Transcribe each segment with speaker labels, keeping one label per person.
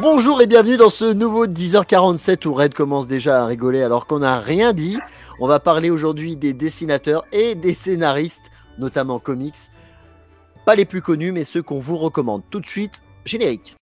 Speaker 1: Bonjour et bienvenue dans ce nouveau 10h47 où Red commence déjà à rigoler alors qu'on n'a rien dit. On va parler aujourd'hui des dessinateurs et des scénaristes, notamment comics. Pas les plus connus, mais ceux qu'on vous recommande. Tout de suite, générique.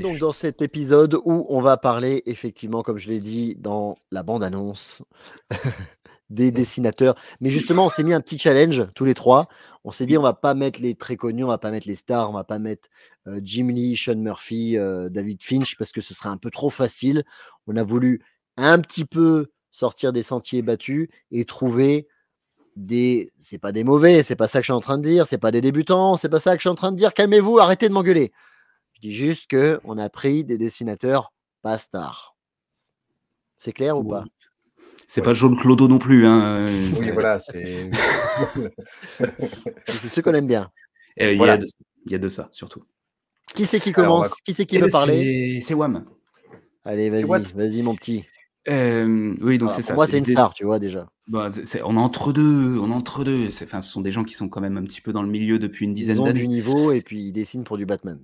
Speaker 1: Bienvenue donc dans cet épisode où on va parler effectivement, comme je l'ai dit dans la bande-annonce, des dessinateurs. Mais justement, on s'est mis un petit challenge tous les trois. On s'est dit, on va pas mettre les très connus, on va pas mettre les stars, on va pas mettre euh, Jim Lee, Sean Murphy, euh, David Finch parce que ce serait un peu trop facile. On a voulu un petit peu sortir des sentiers battus et trouver des. C'est pas des mauvais, c'est pas ça que je suis en train de dire, c'est pas des débutants, c'est pas ça que je suis en train de dire. Calmez-vous, arrêtez de m'engueuler. Je dis juste que on a pris des dessinateurs pas stars. C'est clair ou pas?
Speaker 2: C'est pas Jaune Clodo non plus. Hein.
Speaker 3: Oui, voilà, c'est.
Speaker 1: C'est ceux qu'on aime bien.
Speaker 2: Euh, Il y,
Speaker 3: Voilà.
Speaker 2: a de- il y a de ça, surtout.
Speaker 1: Qui c'est qui commence
Speaker 3: va-
Speaker 1: Qui c'est qui
Speaker 2: Eh
Speaker 1: veut
Speaker 2: ben,
Speaker 1: parler?
Speaker 2: c'est- Wam.
Speaker 1: Allez, vas-y, vas-y, mon petit.
Speaker 2: Euh, oui, donc
Speaker 1: Voilà,
Speaker 2: c'est
Speaker 1: pour
Speaker 2: ça.
Speaker 1: moi, c'est une
Speaker 2: des-
Speaker 1: star, tu vois déjà.
Speaker 2: Bah, c'est- on est entre deux, on est entre deux. C'est- Enfin, ce sont des gens qui sont quand même un petit peu dans le milieu depuis une
Speaker 1: Ils
Speaker 2: dizaine
Speaker 1: ont du
Speaker 2: d'années.
Speaker 1: niveau et puis ils dessinent pour du Batman.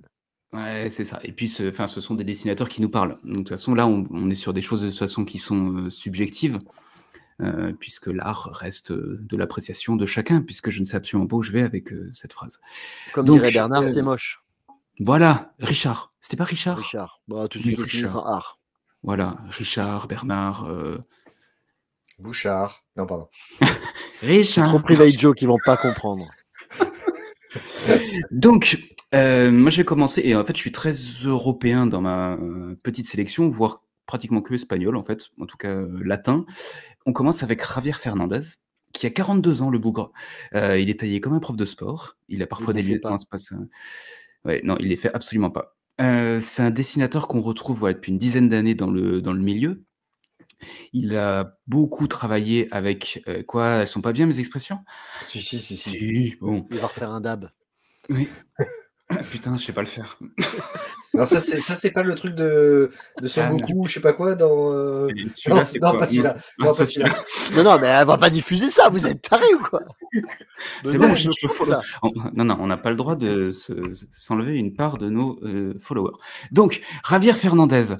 Speaker 2: Ouais, c'est ça. Et puis, ce, enfin, ce sont des dessinateurs qui nous parlent. Donc, de toute façon, là, on, on est sur des choses de toute façon qui sont euh, subjectives, euh, puisque l'art reste euh, de l'appréciation de chacun, puisque je ne sais absolument pas où je vais avec euh, cette phrase.
Speaker 1: Comme
Speaker 2: Donc,
Speaker 1: dirait Bernard,
Speaker 2: euh,
Speaker 1: c'est moche.
Speaker 2: Voilà, Richard. C'était pas Richard?
Speaker 1: Richard. Bah, ceux
Speaker 2: Oui,
Speaker 1: qui
Speaker 2: Richard.
Speaker 1: art.
Speaker 2: Voilà, Richard, Bernard. euh,
Speaker 3: Bouchard. Non, pardon.
Speaker 2: Richard.
Speaker 1: Trop private joke, ils vont pas comprendre.
Speaker 2: Donc, euh, moi je vais commencer, et en fait je suis très européen dans ma euh, petite sélection, voire pratiquement que espagnol en fait, en tout cas euh, latin. On commence avec Javier Fernandez, qui a 42 ans le bougre. Euh, il est taillé comme un prof de sport, il a parfois
Speaker 1: Il
Speaker 2: des lieux
Speaker 1: pas.
Speaker 2: passe... Ouais, non, il les fait absolument pas. C'est un dessinateur qu'on retrouve depuis une dizaine d'années dans le, dans le milieu. Il a beaucoup travaillé avec... euh, quoi Elles sont pas bien mes expressions?
Speaker 3: Si, si, si, si.
Speaker 2: Si, bon.
Speaker 1: Il va refaire un dab.
Speaker 2: Oui. Putain, je sais pas le faire.
Speaker 3: Non, ça, c'est, ça, c'est pas le truc de, de Son
Speaker 2: Ah,
Speaker 3: Goku, je sais pas quoi, dans. euh, Non,
Speaker 2: Celui-là, c'est
Speaker 3: non,
Speaker 2: quoi
Speaker 3: pas celui-là.
Speaker 2: Non,
Speaker 3: pas
Speaker 2: pas celui-là.
Speaker 1: Non, non, mais elle va pas diffuser ça, vous êtes tarés ou quoi?
Speaker 2: C'est bon,
Speaker 1: je
Speaker 2: je
Speaker 1: ça.
Speaker 2: On- Non, non, on n'a pas le droit de se- s'enlever une part de nos euh, followers. Donc, Javier Fernandez,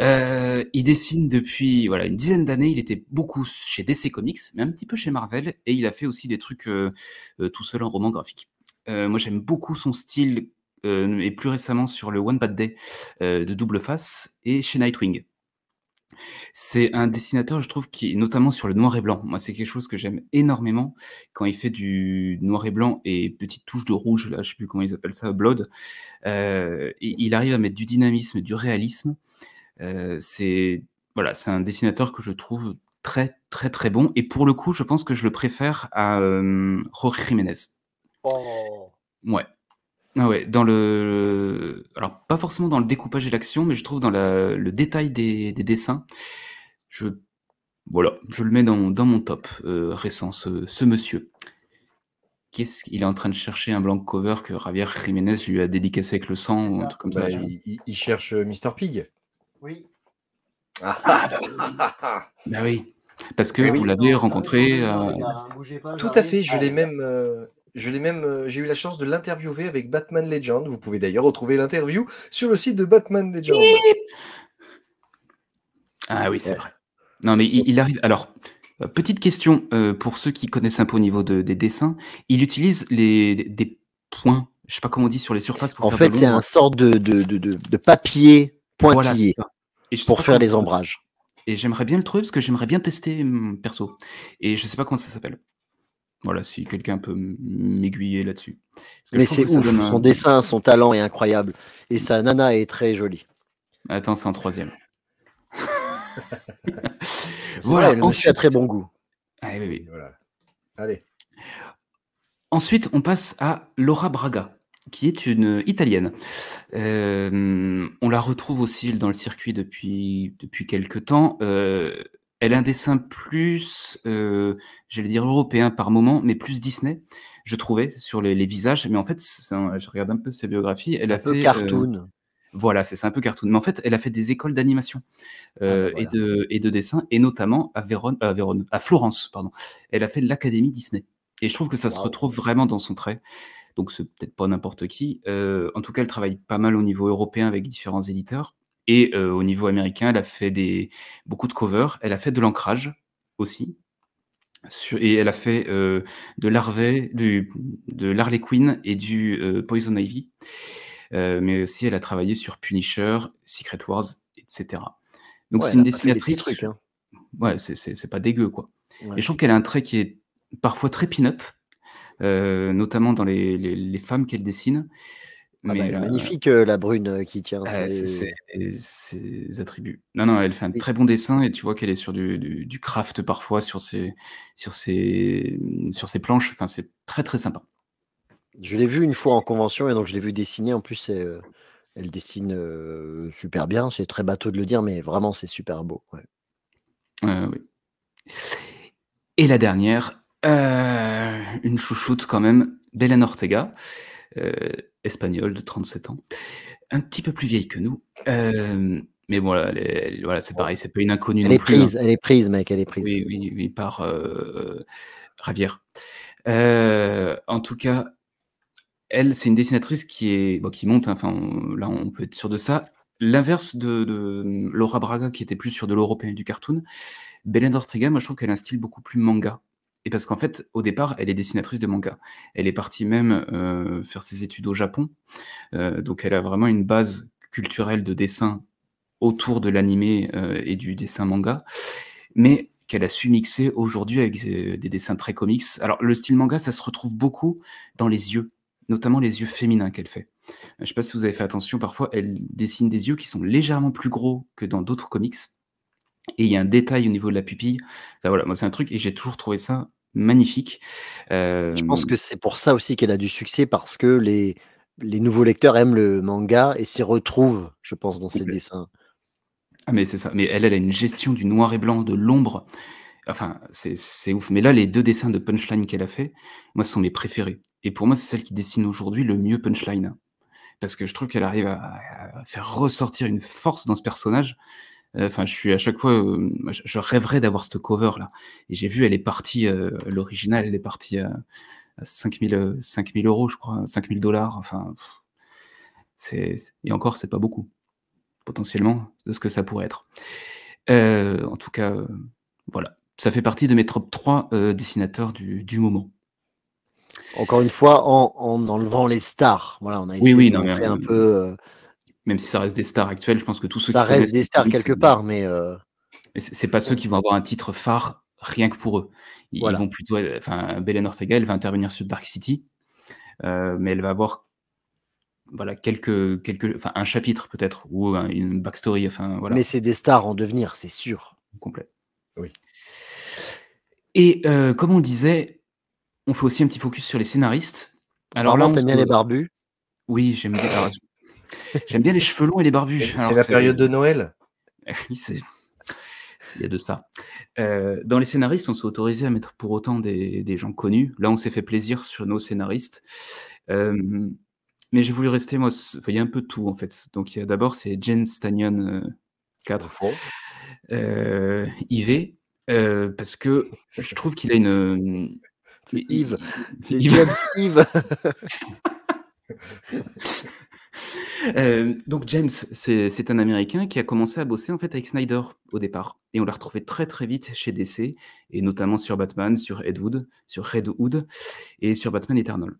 Speaker 2: euh, il dessine depuis voilà une dizaine d'années. Il était beaucoup chez DC Comics, mais un petit peu chez Marvel, et il a fait aussi des trucs euh, euh, tout seul en roman graphique. Euh, moi, j'aime beaucoup son style, euh, et plus récemment sur le One Bad Day euh, de Double Face et chez Nightwing. C'est un dessinateur, je trouve, qui, notamment sur le noir et blanc. Moi, c'est quelque chose que j'aime énormément quand il fait du noir et blanc et petite touche de rouge, là, je sais plus comment ils appellent ça, blood. Il arrive à mettre du dynamisme, du réalisme. C'est voilà, c'est un dessinateur que je trouve très très très bon. Et pour le coup, je pense que je le préfère à Jorge Jiménez.
Speaker 1: Oh.
Speaker 2: Ouais. Ah ouais, dans le. Alors, pas forcément dans le découpage et l'action, mais je trouve dans la- le détail des, des dessins. Je. Voilà, je le mets dans, dans mon top euh, récent, ce, ce monsieur. Qu'est-ce qu'il est en train de chercher un blanc cover que Javier Jiménez lui a dédicacé avec le sang ou un truc comme
Speaker 3: Bah,
Speaker 2: ça
Speaker 3: il, il- il cherche euh, Mr. Pig.
Speaker 1: Oui.
Speaker 3: Ah, ah, ah, ah.
Speaker 2: Bah oui, parce que
Speaker 3: Oui,
Speaker 2: vous l'avez rencontré. euh,
Speaker 3: Tout à fait, je l'ai même. euh, Je l'ai même, euh, j'ai eu la chance de l'interviewer avec Batman Legend. Vous pouvez d'ailleurs retrouver l'interview sur le site de Batman Legend.
Speaker 2: Ah oui, c'est
Speaker 3: Ouais.
Speaker 2: vrai. Non, mais il, il arrive. Alors, euh, petite question euh, pour ceux qui connaissent un peu au niveau de- des dessins. Il utilise les, des points, je sais pas comment on dit, sur les surfaces pour
Speaker 1: En
Speaker 2: faire
Speaker 1: fait,
Speaker 2: de
Speaker 1: c'est un sorte de, de, de, de- de papier pointillé.
Speaker 2: Et
Speaker 1: pour faire
Speaker 2: s'appelle.
Speaker 1: ombrages.
Speaker 2: Et j'aimerais bien le trouver parce que j'aimerais bien tester hum, perso. Et je sais pas comment ça s'appelle. Voilà, si quelqu'un peut m'aiguiller là-dessus. Parce que
Speaker 1: Mais c'est ouf,
Speaker 2: donne un-
Speaker 1: son dessin, son talent est incroyable. Et sa nana est très jolie.
Speaker 2: Attends, c'est en troisième.
Speaker 1: Voilà, le monsieur a
Speaker 2: ensuite-
Speaker 1: très bon goût.
Speaker 2: Ah, oui, oui.
Speaker 3: Voilà. Allez.
Speaker 2: Ensuite, on passe à Laura Braga, qui est une italienne. Euh, on la retrouve aussi dans le circuit depuis, depuis quelques temps. Euh, Elle a un dessin plus, euh, j'allais dire européen par moment, mais plus Disney, je trouvais, sur les, les visages. Mais en fait, je regarde un peu sa biographie. Elle a
Speaker 1: Un peu
Speaker 2: fait. euh,
Speaker 1: cartoon.
Speaker 2: voilà, c'est un peu cartoon. Mais en fait, elle a fait des écoles d'animation
Speaker 1: Ah,
Speaker 2: euh,
Speaker 1: bah,
Speaker 2: et, de, et de dessin, et notamment à, Vérone, à, Vérone- à Florence. Pardon. Elle a fait l'Académie Disney. Et je trouve que ça se retrouve vraiment dans son trait. Donc, c'est peut-être pas n'importe qui. Euh, en tout cas, elle travaille pas mal au niveau européen avec différents éditeurs. Et euh, au niveau américain, elle a fait des, beaucoup de covers. Elle a fait de l'ancrage aussi. Sur- et elle a fait euh, de l'Harvey, du, de l'Harley Quinn et du euh, Poison Ivy. Mais aussi, elle a travaillé sur Punisher, Secret Wars, etc. Donc,
Speaker 1: Ouais,
Speaker 2: c'est une dessinatrice.
Speaker 1: trucs, hein.
Speaker 2: Ouais, c'est- pas dégueu, quoi.
Speaker 1: Ouais.
Speaker 2: Et je trouve qu'elle a un trait qui est parfois très pin-up, notamment dans les, les- les femmes qu'elle dessine.
Speaker 1: Ah bah,
Speaker 2: Mais euh,
Speaker 1: magnifique, euh, la brune euh, qui tient.
Speaker 2: euh, ses attributs. Non, non, elle fait un très bon dessin et tu vois qu'elle est sur du, du, du craft parfois sur ses, sur ses, sur ses planches. Enfin, c'est très très sympa.
Speaker 1: Je l'ai vu une fois en convention et donc je l'ai vu dessiner. En plus, elle dessine super bien. C'est très bateau de le dire, mais vraiment, c'est super beau. ouais.
Speaker 2: Oui. Et la dernière, une chouchoute quand même, Belen Ortega, espagnole de 37 ans, un petit peu plus vieille que nous. Euh, mais bon, elle est- elle- voilà, c'est pareil, c'est pas une inconnue
Speaker 1: Elle
Speaker 2: non
Speaker 1: est
Speaker 2: plus. hein.
Speaker 1: prise, elle est prise, mec, elle est prise.
Speaker 2: Oui, oui, oui, par euh, Ravière. Euh, en tout cas, elle, c'est une dessinatrice qui est bon, qui monte. hein, Enfin, là, on peut être sûr de ça. L'inverse de, de Laura Braga, qui était plus sur de l'européen et du cartoon. Belen Ortega, moi, je trouve qu'elle a un style beaucoup plus manga. Et parce qu'en fait, au départ, elle est dessinatrice de manga. Elle est partie même euh, faire ses études au Japon. Euh, donc, elle a vraiment une base culturelle de dessin autour de l'animé euh, et du dessin manga, mais qu'elle a su mixer aujourd'hui avec des dessins très comics. Alors, le style manga, ça se retrouve beaucoup dans les yeux, notamment les yeux féminins qu'elle fait. Je ne sais pas si vous avez fait attention, parfois, elle dessine des yeux qui sont légèrement plus gros que dans d'autres comics. Et il y a un détail au niveau de la pupille. Enfin, voilà, moi, c'est un truc, et j'ai toujours trouvé ça magnifique. Euh,
Speaker 1: Je pense que c'est pour ça aussi qu'elle a du succès parce que les, les nouveaux lecteurs aiment le manga et s'y retrouvent, je pense, dans ses dessins.
Speaker 2: Ah mais c'est ça. Mais elle, elle a une gestion du noir et blanc, de l'ombre. Enfin, c'est c'est ouf. Mais là, les deux dessins de punchline qu'elle a fait, moi, ce sont mes préférés. Et pour moi, c'est celle qui dessine aujourd'hui le mieux punchline. Parce que je trouve qu'elle arrive à, à faire ressortir une force dans ce personnage. Euh, Enfin, je suis à chaque fois, euh, je, rêverais d'avoir cette cover là. Et j'ai vu, elle est partie, euh, l'original, elle est partie à, à 5000, euh, 5000 euros, je crois, 5000 dollars. Enfin, c'est et encore, c'est pas beaucoup potentiellement de ce que ça pourrait être. Euh, en tout cas, euh, voilà. Ça fait partie de mes top 3 euh, dessinateurs du, du moment.
Speaker 1: Encore une fois, en, en enlevant les stars. Voilà, on a
Speaker 2: Oui,
Speaker 1: essayé
Speaker 2: oui,
Speaker 1: de
Speaker 2: non, mais,
Speaker 1: un peu. Euh,
Speaker 2: Même si ça reste des stars actuelles, je pense que tous ceux
Speaker 1: ça
Speaker 2: qui
Speaker 1: reste des stars quelque part, mais euh,
Speaker 2: mais c'est pas ceux qui vont avoir un titre phare rien que pour eux. Ils, vont plutôt, enfin, Belen Ortega, elle va intervenir sur Dark City, euh, mais elle va avoir, voilà, quelques, quelques, enfin, un chapitre peut-être ou un- une backstory, enfin, voilà.
Speaker 1: mais c'est des stars en devenir, c'est sûr.
Speaker 2: complet.
Speaker 3: Oui.
Speaker 2: Et euh, comme on le disait, on fait aussi un petit focus sur les scénaristes. Alors là, on
Speaker 1: t'aimes bien les barbus?
Speaker 2: Oui, j'aime bien. J'aime bien les cheveux longs et les barbus.
Speaker 3: C'est la période de Noël.
Speaker 2: Oui, c'est. Il y a de ça. Euh, dans les scénaristes, on s'est autorisé à mettre pour autant des, des gens connus. Là, on s'est fait plaisir sur nos scénaristes. Euh, mais j'ai voulu rester, moi, il y a un peu de tout, en fait. Donc, il y a d'abord, c'est James Stanyon euh, 4.
Speaker 3: Au fond.
Speaker 2: euh, IV, parce que je trouve qu'il a une.
Speaker 1: C'est Yves. C'est
Speaker 2: Yves.
Speaker 1: Yves.
Speaker 2: Euh, donc James, c'est un Américain qui a commencé à bosser en fait avec Snyder au départ, et on l'a retrouvé très très vite chez DC, et notamment sur Batman, sur Ed Wood, sur Red Hood et sur Batman Eternal.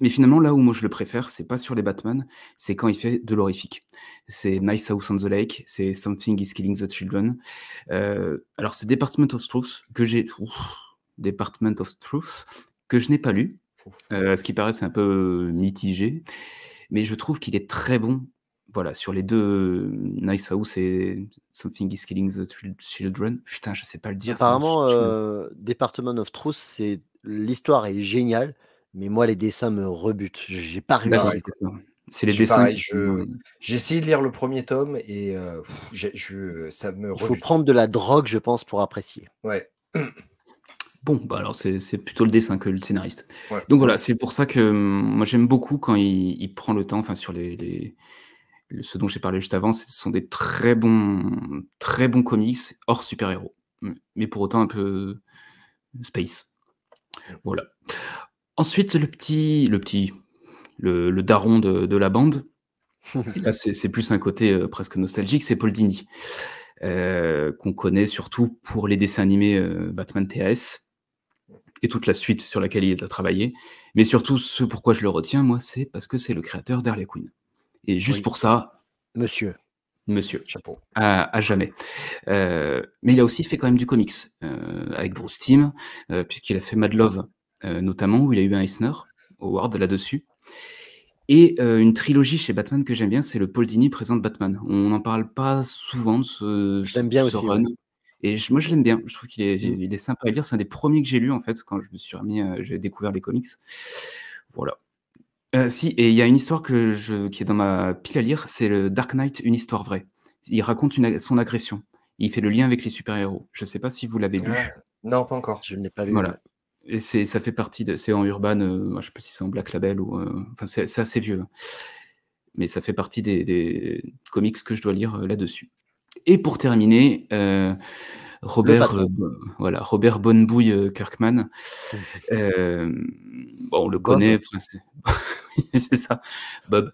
Speaker 2: Mais finalement, là où moi je le préfère, c'est pas sur les Batman, c'est quand il fait de l'horrifique. C'est Nice House on the Lake, c'est Something is Killing the Children. Euh, alors c'est Department of Truth que j'ai, Department of Truth que je n'ai pas lu. Euh, à ce qui paraît, c'est un peu mitigé, mais je trouve qu'il est très bon. Voilà, sur les deux, euh, Nice House et Something is Killing the Chil- Children. Putain, je sais pas le dire. ça
Speaker 1: Apparemment, euh, Department of Truth, c'est l'histoire est géniale, mais moi les dessins me rebutent. J'ai pas réussi.
Speaker 2: C'est les dessins
Speaker 3: pareil,
Speaker 2: qui
Speaker 3: je-
Speaker 2: sont-
Speaker 3: J'ai essayé de lire le premier tome et euh, pff, j'ai- je, ça me
Speaker 1: Il faut
Speaker 3: rebute.
Speaker 1: prendre de la drogue, je pense, pour apprécier.
Speaker 3: Ouais.
Speaker 2: Bon, bah alors c'est plutôt le dessin que le scénariste.
Speaker 3: Ouais.
Speaker 2: Donc voilà, c'est pour ça que hum, moi j'aime beaucoup quand il, il prend le temps, enfin sur les, les- le- ce dont j'ai parlé juste avant, ce sont des très bons, très bons comics hors super-héros, mais pour autant un peu space. Voilà. Ensuite, le petit, le petit, le, le daron de, de la bande, et là c'est plus un côté euh, presque nostalgique, c'est Paul Dini, euh, qu'on connaît surtout pour les dessins animés euh, Batman TAS et toute la suite sur laquelle il a travaillé. Mais surtout, ce pourquoi je le retiens, moi, c'est parce que c'est le créateur d'Harley Quinn. Et juste
Speaker 1: Oui.
Speaker 2: pour ça,
Speaker 1: Monsieur.
Speaker 2: monsieur,
Speaker 3: Chapeau.
Speaker 2: à, à jamais. Euh, mais il a aussi fait quand même du comics euh, avec Bruce Timm, euh, puisqu'il a fait Mad Love, notamment, où il a eu un Eisner Award là-dessus. Et une trilogie chez Batman que j'aime bien, c'est le Paul Dini présente Batman. On n'en parle pas souvent de ce,
Speaker 1: Je l'aime bien
Speaker 2: ce
Speaker 1: aussi,
Speaker 2: run.
Speaker 1: ouais.
Speaker 2: Et je- moi, je l'aime bien. Je trouve qu'il est,
Speaker 1: Mm.
Speaker 2: il est sympa à lire. C'est un des premiers que j'ai lu, en fait, quand je me suis remis, à- j'ai découvert les comics. Voilà. Euh, si, et il y a une histoire que je, qui est dans ma pile à lire, c'est le Dark Knight, une histoire vraie. Il raconte une son agression. Il fait le lien avec les super-héros. Je ne sais pas si vous l'avez lu.
Speaker 3: Ah, non, pas encore.
Speaker 1: Je ne l'ai pas lu.
Speaker 2: Voilà. Et c'est, ça fait partie de, c'est en urban, euh, je sais pas si c'est en Black Label ou, euh, enfin c'est, c'est assez vieux, hein. mais ça fait partie des, des comics que je dois lire euh, là-dessus. Et pour terminer, euh, Robert, euh, voilà, Robert Bonnebouille euh, Kirkman, euh, bon, on le
Speaker 1: Bob.
Speaker 2: connaît, c'est, ça, Bob.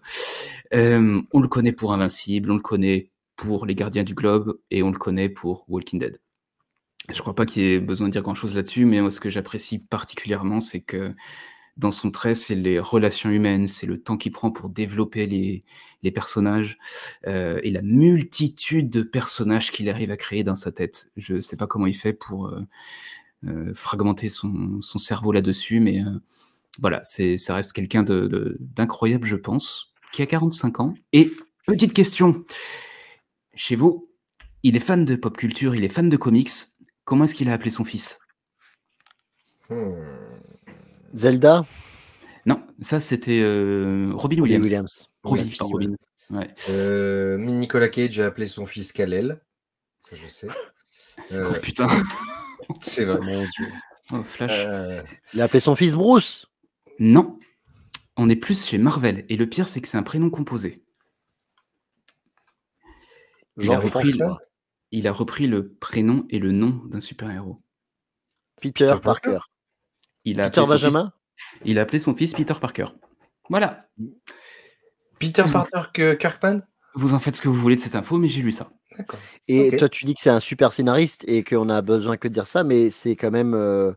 Speaker 2: On le connaît pour Invincible, on le connaît pour Les Gardiens du Globe et on le connaît pour Walking Dead. Je crois pas qu'il y ait besoin de dire grand-chose là-dessus, mais moi, ce que j'apprécie particulièrement, c'est que dans son trait, c'est les relations humaines, c'est le temps qu'il prend pour développer les, personnages euh, et la multitude de personnages qu'il arrive à créer dans sa tête. Je sais pas comment il fait pour euh, euh, fragmenter son, cerveau là-dessus, mais voilà, c'est ça reste quelqu'un d'incroyable, je pense, qui a 45 ans. Et petite question, chez vous, il est fan de pop culture, il est fan de comics. Comment est-ce qu'il a appelé son fils?
Speaker 3: Hmm.
Speaker 1: Zelda?
Speaker 2: Non, ça c'était euh, Robin Williams.
Speaker 1: Williams.
Speaker 2: Robin,
Speaker 3: Oui.
Speaker 2: pas Robin. Ouais.
Speaker 3: Euh, Nicolas Cage a appelé son fils Kalel. Ça, je sais. Euh,
Speaker 2: Oh putain,
Speaker 3: c'est vrai.
Speaker 1: Mon Dieu.
Speaker 2: oh, Flash.
Speaker 3: Euh,
Speaker 1: Il a appelé son fils Bruce.
Speaker 2: Non, on est plus chez Marvel. Et le pire, c'est que c'est un prénom composé. Il a, repris, le-
Speaker 3: Franklin
Speaker 2: il a repris le prénom et le nom d'un super-héros.
Speaker 1: Peter,
Speaker 3: Peter
Speaker 1: Parker?
Speaker 3: Parker.
Speaker 2: Il a
Speaker 1: Peter
Speaker 2: appelé son fils-
Speaker 1: Benjamin?
Speaker 2: Il a appelé son fils Peter Parker. Voilà.
Speaker 3: Peter Parker que Kirkman?
Speaker 2: Vous en faites ce que vous voulez de cette info, mais j'ai lu ça.
Speaker 3: D'accord.
Speaker 1: Et toi, tu dis que c'est un super scénariste et qu'on a besoin que de dire ça, mais c'est quand même. euh,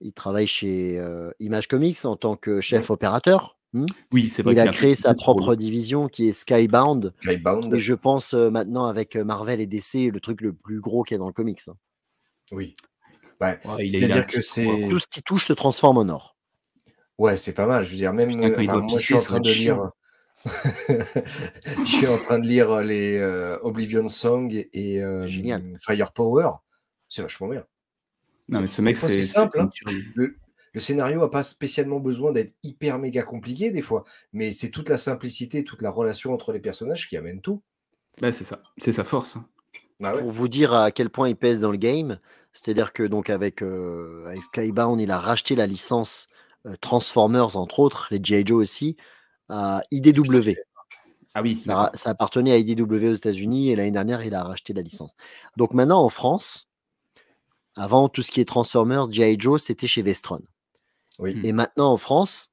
Speaker 1: il travaille chez euh, Image Comics en tant que chef opérateur. hmm?
Speaker 2: Oui, c'est vrai.
Speaker 1: Il a
Speaker 2: qu'il
Speaker 1: créé sa propre division qui est Skybound.
Speaker 3: Skybound.
Speaker 1: Et je pense euh, maintenant avec Marvel et DC, le truc le plus gros qu'il y a dans le comics. hein.
Speaker 3: Oui. Ouais. C'est-à-dire que c'est.
Speaker 1: Tout ce qui touche se transforme en or.
Speaker 3: Ouais, c'est pas mal. Je veux dire, même
Speaker 2: Putain,
Speaker 3: moi, je suis en train de lire. je suis en train de lire les euh, Oblivion Song et euh,
Speaker 1: génial.
Speaker 3: Firepower. C'est vachement bien.
Speaker 2: Non, mais ce mec, c'est
Speaker 3: c'est simple, hein. Le, le scénario n'a pas spécialement besoin d'être hyper méga compliqué des fois, mais c'est toute la simplicité, toute la relation entre les personnages qui amène tout.
Speaker 2: Bah, c'est ça. C'est sa force. hein.
Speaker 3: Bah ouais.
Speaker 1: Pour vous dire à quel point il pèse dans le game, c'est-à-dire que donc avec, euh, avec Skybound, il a racheté la licence euh, Transformers, entre autres, les G.I. Joe aussi, à IDW.
Speaker 2: Ah oui,
Speaker 1: Ça, appartenait à IDW aux États-Unis et l'année dernière, il a racheté la licence. Donc maintenant, en France, avant tout ce qui est Transformers, G.I. Joe, c'était chez Vestron.
Speaker 3: Oui.
Speaker 1: Et maintenant, en France,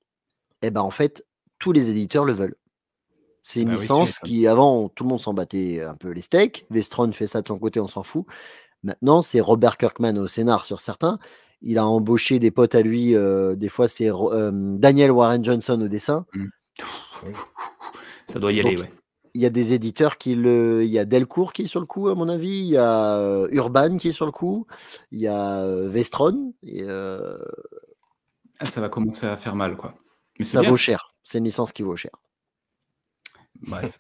Speaker 1: eh ben, en fait, tous les éditeurs le veulent. C'est une
Speaker 2: Bah
Speaker 1: licence qui, avant, tout le monde s'en battait un peu les steaks. Vestron fait ça de son côté, on s'en fout. Maintenant, c'est Robert Kirkman au scénar sur certains. Il a embauché des potes à lui. euh, des fois, c'est euh, Daniel Warren Johnson au dessin.
Speaker 2: Ça doit y aller,
Speaker 1: Donc,
Speaker 2: ouais.
Speaker 1: Il y a des éditeurs qui le. Il y a Delcourt qui est sur le coup, à mon avis. Il y a euh, Urban qui est sur le coup. Il y a Vestron. Et, euh,
Speaker 2: Ah, ça va commencer à faire mal, quoi. Mais
Speaker 1: ça
Speaker 2: bien.
Speaker 1: vaut cher. C'est une licence qui vaut cher.
Speaker 2: Bref,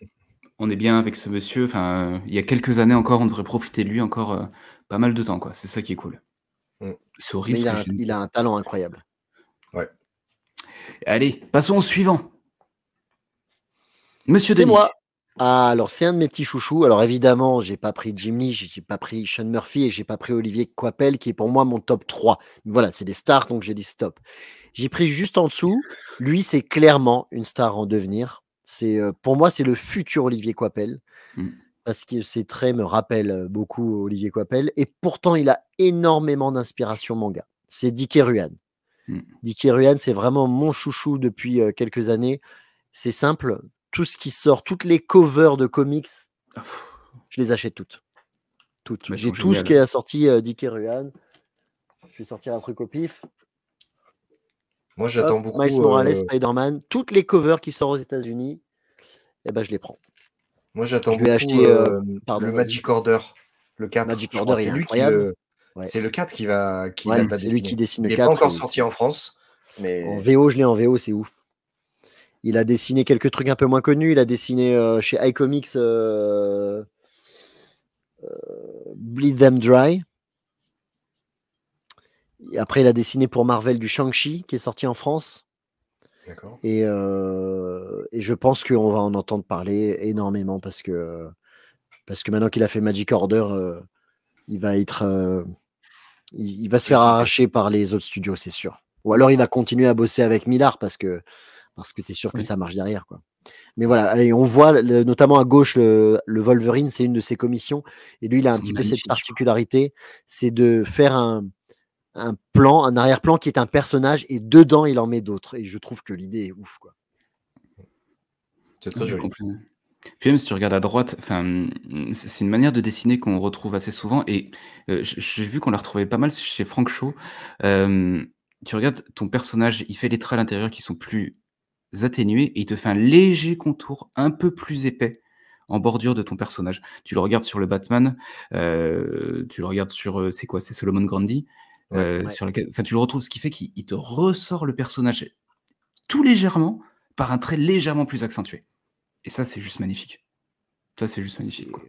Speaker 2: on est bien avec ce monsieur. Enfin, euh, il y a quelques années encore, on devrait profiter de lui encore euh, pas mal de temps, quoi. C'est ça qui est cool.
Speaker 3: Mm.
Speaker 2: C'est horrible
Speaker 1: il
Speaker 2: ce
Speaker 1: a,
Speaker 2: que
Speaker 1: un,
Speaker 2: je viens de
Speaker 1: il
Speaker 2: dire.
Speaker 1: a un talent incroyable.
Speaker 2: Allez, passons au suivant. Monsieur
Speaker 1: C'est
Speaker 2: Denis.
Speaker 1: moi. Ah, alors c'est un de mes petits chouchous. Alors évidemment, j'ai pas pris Jim Lee, j'ai pas pris Sean Murphy et j'ai pas pris Olivier Coipel, qui est pour moi mon top 3. Voilà, c'est des stars, donc j'ai dit stop. J'ai pris juste en dessous. Lui, c'est clairement une star en devenir. C'est euh, pour moi, c'est le futur Olivier Coipel.
Speaker 2: Mm.
Speaker 1: Parce que ses traits me rappellent beaucoup Olivier Coipel. Et pourtant, il a énormément d'inspiration manga. C'est Dicky Ruan.
Speaker 2: Mm.
Speaker 1: Dicky Ruan, c'est vraiment mon chouchou depuis euh, quelques années. C'est simple, tout ce qui sort, toutes les covers de comics,
Speaker 2: Ah,
Speaker 1: je les achète toutes. Toutes. J'ai tout ce qui a sorti euh, Dick et Ruan. Je vais sortir un truc au pif.
Speaker 3: Moi, j'attends beaucoup.
Speaker 1: Miles Morales,
Speaker 3: euh,
Speaker 1: Spider-Man, toutes les covers qui sortent aux États-Unis, eh ben, je les prends.
Speaker 3: Moi, j'attends beaucoup
Speaker 1: acheter,
Speaker 3: euh,
Speaker 1: pardon,
Speaker 3: le. Magic Order, le 4.
Speaker 1: Magic
Speaker 3: je
Speaker 1: Order,
Speaker 3: c'est
Speaker 1: est
Speaker 3: lui qui le...
Speaker 1: Ouais.
Speaker 3: C'est le 4 qui va, qui
Speaker 1: Ouais, lui qui dessine
Speaker 3: Il n'est
Speaker 1: 4.
Speaker 3: pas encore
Speaker 1: et
Speaker 3: sorti en France, mais
Speaker 1: En VO, je l'ai en VO, c'est ouf. Il a dessiné quelques trucs un peu moins connus. Il a dessiné euh, chez iComics euh, euh, Bleed Them Dry. Et après, il a dessiné pour Marvel du Shang-Chi qui est sorti en France. Et, euh, et je pense qu'on va en entendre parler énormément parce que, parce que maintenant qu'il a fait Magic Order, euh, il va être. euh, il, il va se faire arracher par les autres studios, c'est sûr. Ou alors il va continuer à bosser avec Millard parce que, parce que tu es sûr que ça marche derrière. Quoi. Mais voilà, allez, on voit le- notamment à gauche le, le Wolverine, c'est une de ses commissions. Et lui, il a un petit peu cette particularité c'est de faire un, un plan, un arrière-plan qui est un personnage et dedans il en met d'autres. Et je trouve que l'idée est ouf. Quoi.
Speaker 3: C'est très joli.
Speaker 2: Puis même si tu regardes à droite, enfin, c'est une manière de dessiner qu'on retrouve assez souvent. Et euh, j'ai vu qu'on la retrouvait pas mal chez Frank Shaw. Euh, tu regardes ton personnage, il fait les traits à l'intérieur qui sont plus atténués et il te fait un léger contour un peu plus épais en bordure de ton personnage. Tu le regardes sur le Batman, euh, tu le regardes sur, c'est quoi, c'est Solomon Grundy, euh,
Speaker 1: ouais.
Speaker 2: sur lequel, enfin, tu le retrouves, ce qui fait qu'il il te ressort le personnage tout légèrement par un trait légèrement plus accentué. Et ça, c'est juste magnifique. Ça, c'est juste magnifique. quoi.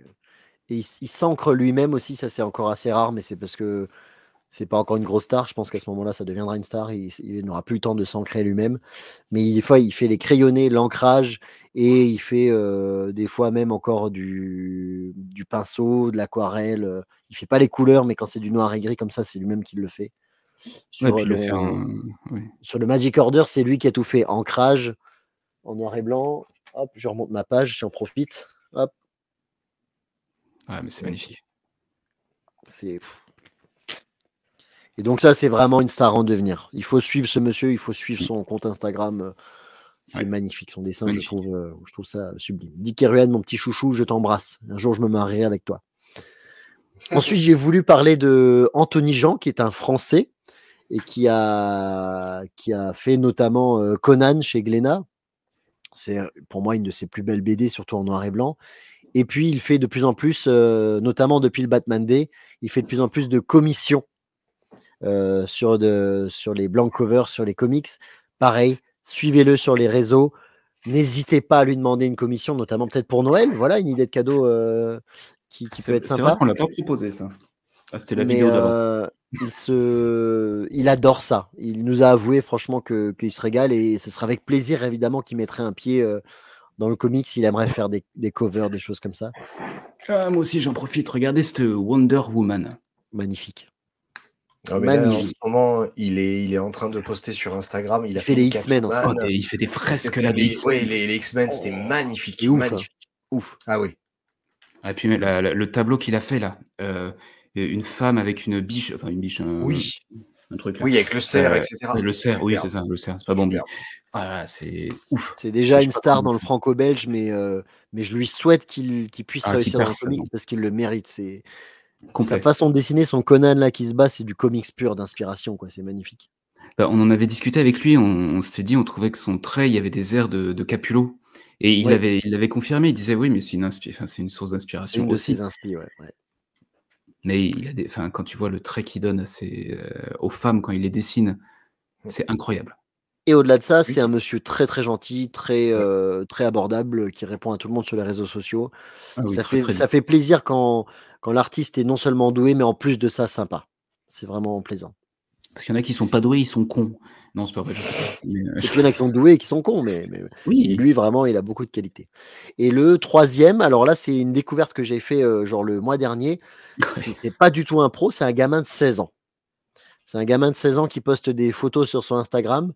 Speaker 1: Et il, s- il s'ancre lui-même aussi, ça c'est encore assez rare, mais c'est parce que c'est pas encore une grosse star. Je pense qu'à ce moment-là, ça deviendra une star. Il, n'aura plus le temps de s'ancrer lui-même. Mais il- des fois, il fait les crayonnés, l'ancrage, et il fait euh, des fois même encore du, du pinceau, de l'aquarelle. euh. Il fait pas les couleurs, mais quand c'est du noir et gris comme ça, c'est lui-même qui le fait. Sur,
Speaker 2: le ouais.
Speaker 1: sur le Magic Order, c'est lui qui a tout fait. Ancrage en noir et blanc. Hop, je remonte ma page, j'en profite. Hop,
Speaker 2: Ouais, mais c'est magnifique.
Speaker 1: C'est. Et donc ça, c'est vraiment une star en devenir. Il faut suivre ce monsieur, il faut suivre son compte Instagram. euh, C'est
Speaker 2: Ouais.
Speaker 1: magnifique, son dessin,
Speaker 2: Magnifique.
Speaker 1: je trouve, euh, je trouve ça sublime. Dick Keruan, mon petit chouchou, je t'embrasse. Un jour, je me marierai avec toi. Ensuite, j'ai voulu parler de Anthony Jean, qui est un Français et qui a, qui a fait notamment euh, Conan chez Glénat. C'est pour moi une de ses plus belles BD, surtout en noir et blanc. Et puis, il fait de plus en plus, euh, notamment depuis le Batman Day, il fait de plus en plus de commissions euh, sur, de, sur les blank covers, sur les comics. Pareil, suivez-le sur les réseaux. N'hésitez pas à lui demander une commission, notamment peut-être pour Noël. Voilà, une idée de cadeau euh, qui, qui peut
Speaker 2: C'est
Speaker 1: être
Speaker 2: c'est
Speaker 1: sympa.
Speaker 2: vrai qu'on l'a pas proposé, ça. Ah, C'était la
Speaker 1: Mais,
Speaker 2: vidéo d'avant.
Speaker 1: euh, il, se... il adore ça. Il nous a avoué franchement que- qu'il se régale et ce sera avec plaisir évidemment qu'il mettrait un pied dans le comics s'il aimerait faire des, des covers, des choses comme ça.
Speaker 2: Ah, moi aussi, j'en profite. Regardez cette Wonder Woman.
Speaker 1: Magnifique.
Speaker 3: Ah, mais là, en ce
Speaker 1: Magnifique.
Speaker 3: moment, il est, il est en train de poster sur Instagram. Il,
Speaker 1: Il
Speaker 3: a
Speaker 1: fait les X-Men en
Speaker 2: Oh, il fait des fresques là,
Speaker 3: les-
Speaker 2: des
Speaker 3: ouais,
Speaker 2: X-Men.
Speaker 3: les, les X-Men, c'était
Speaker 1: Oh,
Speaker 3: magnifique.
Speaker 1: c'est ouf, hein.
Speaker 3: magnifique.
Speaker 1: Ouf.
Speaker 3: Ah oui.
Speaker 2: Et puis mais la- la- le tableau qu'il a fait là, euh, une femme avec une biche, enfin une biche, un,
Speaker 3: Oui.
Speaker 2: un truc là.
Speaker 3: Oui, avec le cerf,
Speaker 2: Euh,
Speaker 3: etc.
Speaker 2: Le cerf, oui, c'est ça, le cerf, c'est pas bon. Ah, c'est ouf.
Speaker 1: C'est déjà une star dans le franco-belge, mais, euh, mais je lui souhaite qu'il puisse
Speaker 2: Ah,
Speaker 1: réussir dans le comics parce qu'il le mérite. C'est sa façon de dessiner son Conan là qui se bat, c'est du comics pur d'inspiration, quoi. C'est magnifique.
Speaker 2: Bah, on en avait discuté avec lui, on, on s'est dit, on trouvait que son trait, il y avait des airs de, de Capullo. Et il
Speaker 1: Ouais.
Speaker 2: avait, il l'avait confirmé, il disait oui, mais c'est une, une source d'inspiration aussi.
Speaker 1: inspi, ouais, ouais.
Speaker 2: Mais il a des, quand tu vois le trait qu'il donne à ses, euh, aux femmes quand il les dessine, c'est incroyable.
Speaker 1: Et au-delà de ça, c'est un monsieur très très gentil, très euh, très abordable, qui répond à tout le monde sur les réseaux sociaux.
Speaker 2: Ah oui,
Speaker 1: ça,
Speaker 2: très,
Speaker 1: fait,
Speaker 2: très
Speaker 1: ça fait plaisir quand, quand l'artiste est non seulement doué, mais en plus de ça, sympa. C'est vraiment plaisant.
Speaker 2: Parce qu'il y en a qui sont pas doués, ils sont cons. Non, c'est pas vrai, je sais pas. Mais, euh,
Speaker 1: Il y en a qui sont doués et qui sont cons, mais, mais-
Speaker 2: Oui,
Speaker 1: et lui, vraiment, il a beaucoup de qualité. Et le troisième, alors là, c'est une découverte que j'ai fait euh, genre le mois dernier. C'est pas du tout un pro, c'est un gamin de 16 ans. C'est un gamin de 16 ans qui poste des photos sur son Instagram.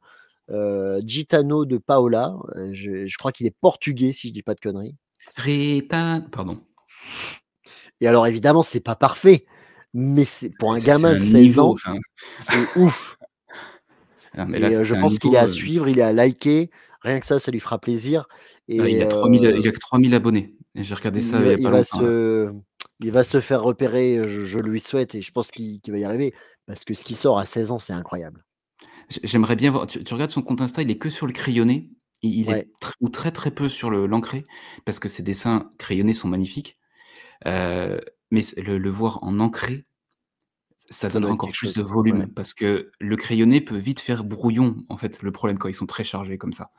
Speaker 1: Euh, Gitano de Paola. Euh, Je, je crois qu'il est portugais, si je dis pas de conneries.
Speaker 2: Rita, pardon.
Speaker 1: Et alors, évidemment, c'est pas parfait. Mais c'est pour un gamin de
Speaker 2: un
Speaker 1: 16
Speaker 2: niveau,
Speaker 1: ans,
Speaker 2: enfin,
Speaker 1: c'est ouf.
Speaker 2: mais
Speaker 1: Et
Speaker 2: là,
Speaker 1: euh, je pense qu'il est à suivre, il est à liker. Rien que ça, ça lui fera plaisir. Et
Speaker 2: ah, il, a 3000,
Speaker 1: euh,
Speaker 2: il a que 3000 abonnés. Et J'ai regardé ça
Speaker 1: il,
Speaker 2: il,
Speaker 1: va,
Speaker 2: y a
Speaker 1: il
Speaker 2: pas
Speaker 1: va
Speaker 2: longtemps. là.
Speaker 1: se, il va se faire repérer, je, je lui souhaite, et je pense qu'il qu'il va y arriver. Parce que ce qui sort à 16 ans, c'est incroyable.
Speaker 2: J'aimerais bien voir. Tu, tu regardes son compte Insta, il est que sur le crayonné. Il,
Speaker 1: Ouais.
Speaker 2: est tr- ou très très peu sur l'ancré parce que ses dessins crayonnés sont magnifiques. Euh, mais le, le voir en ancré, ça,
Speaker 1: Ça
Speaker 2: donne encore plus
Speaker 1: chose.
Speaker 2: de volume
Speaker 1: Ouais.
Speaker 2: parce que le crayonné peut vite faire brouillon en fait. Le problème quand ils sont très chargés comme ça.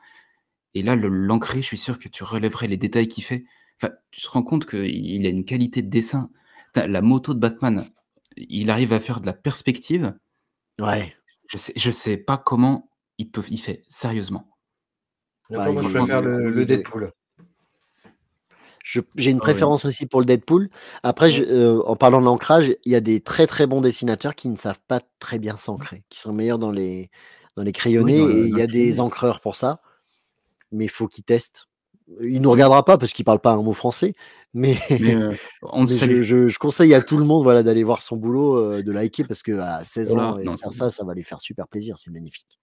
Speaker 2: Et là, l'ancré, je suis sûr que tu relèverais les détails qu'il fait. Enfin, tu te rends compte qu'il a une qualité de dessin. La moto de Batman, il arrive à faire de la perspective.
Speaker 1: Ouais.
Speaker 2: Je sais, je sais pas comment il peut, il fait sérieusement.
Speaker 3: Après,
Speaker 1: Bah,
Speaker 3: moi, je
Speaker 1: il-
Speaker 3: préfère
Speaker 1: il-
Speaker 3: le, Deadpool.
Speaker 1: J'ai une
Speaker 3: Ah oui.
Speaker 1: préférence aussi pour le Deadpool. Après, je- euh, en parlant de l'ancrage, il y a des très très bons dessinateurs qui ne savent pas très bien s'ancrer, qui sont meilleurs dans les, dans les crayonnés,
Speaker 2: dans le-
Speaker 1: et il y a des encreurs pour ça. Mais il faut qu'ils testent. Il ne nous regardera pas parce qu'il parle pas un mot français, mais,
Speaker 2: Mais euh, on
Speaker 1: mais je, je- je conseille à tout le monde voilà, d'aller voir son boulot, euh, de liker, parce qu'à 16
Speaker 2: Voilà.
Speaker 1: ans, et faire ça, ça va lui faire super plaisir, c'est magnifique.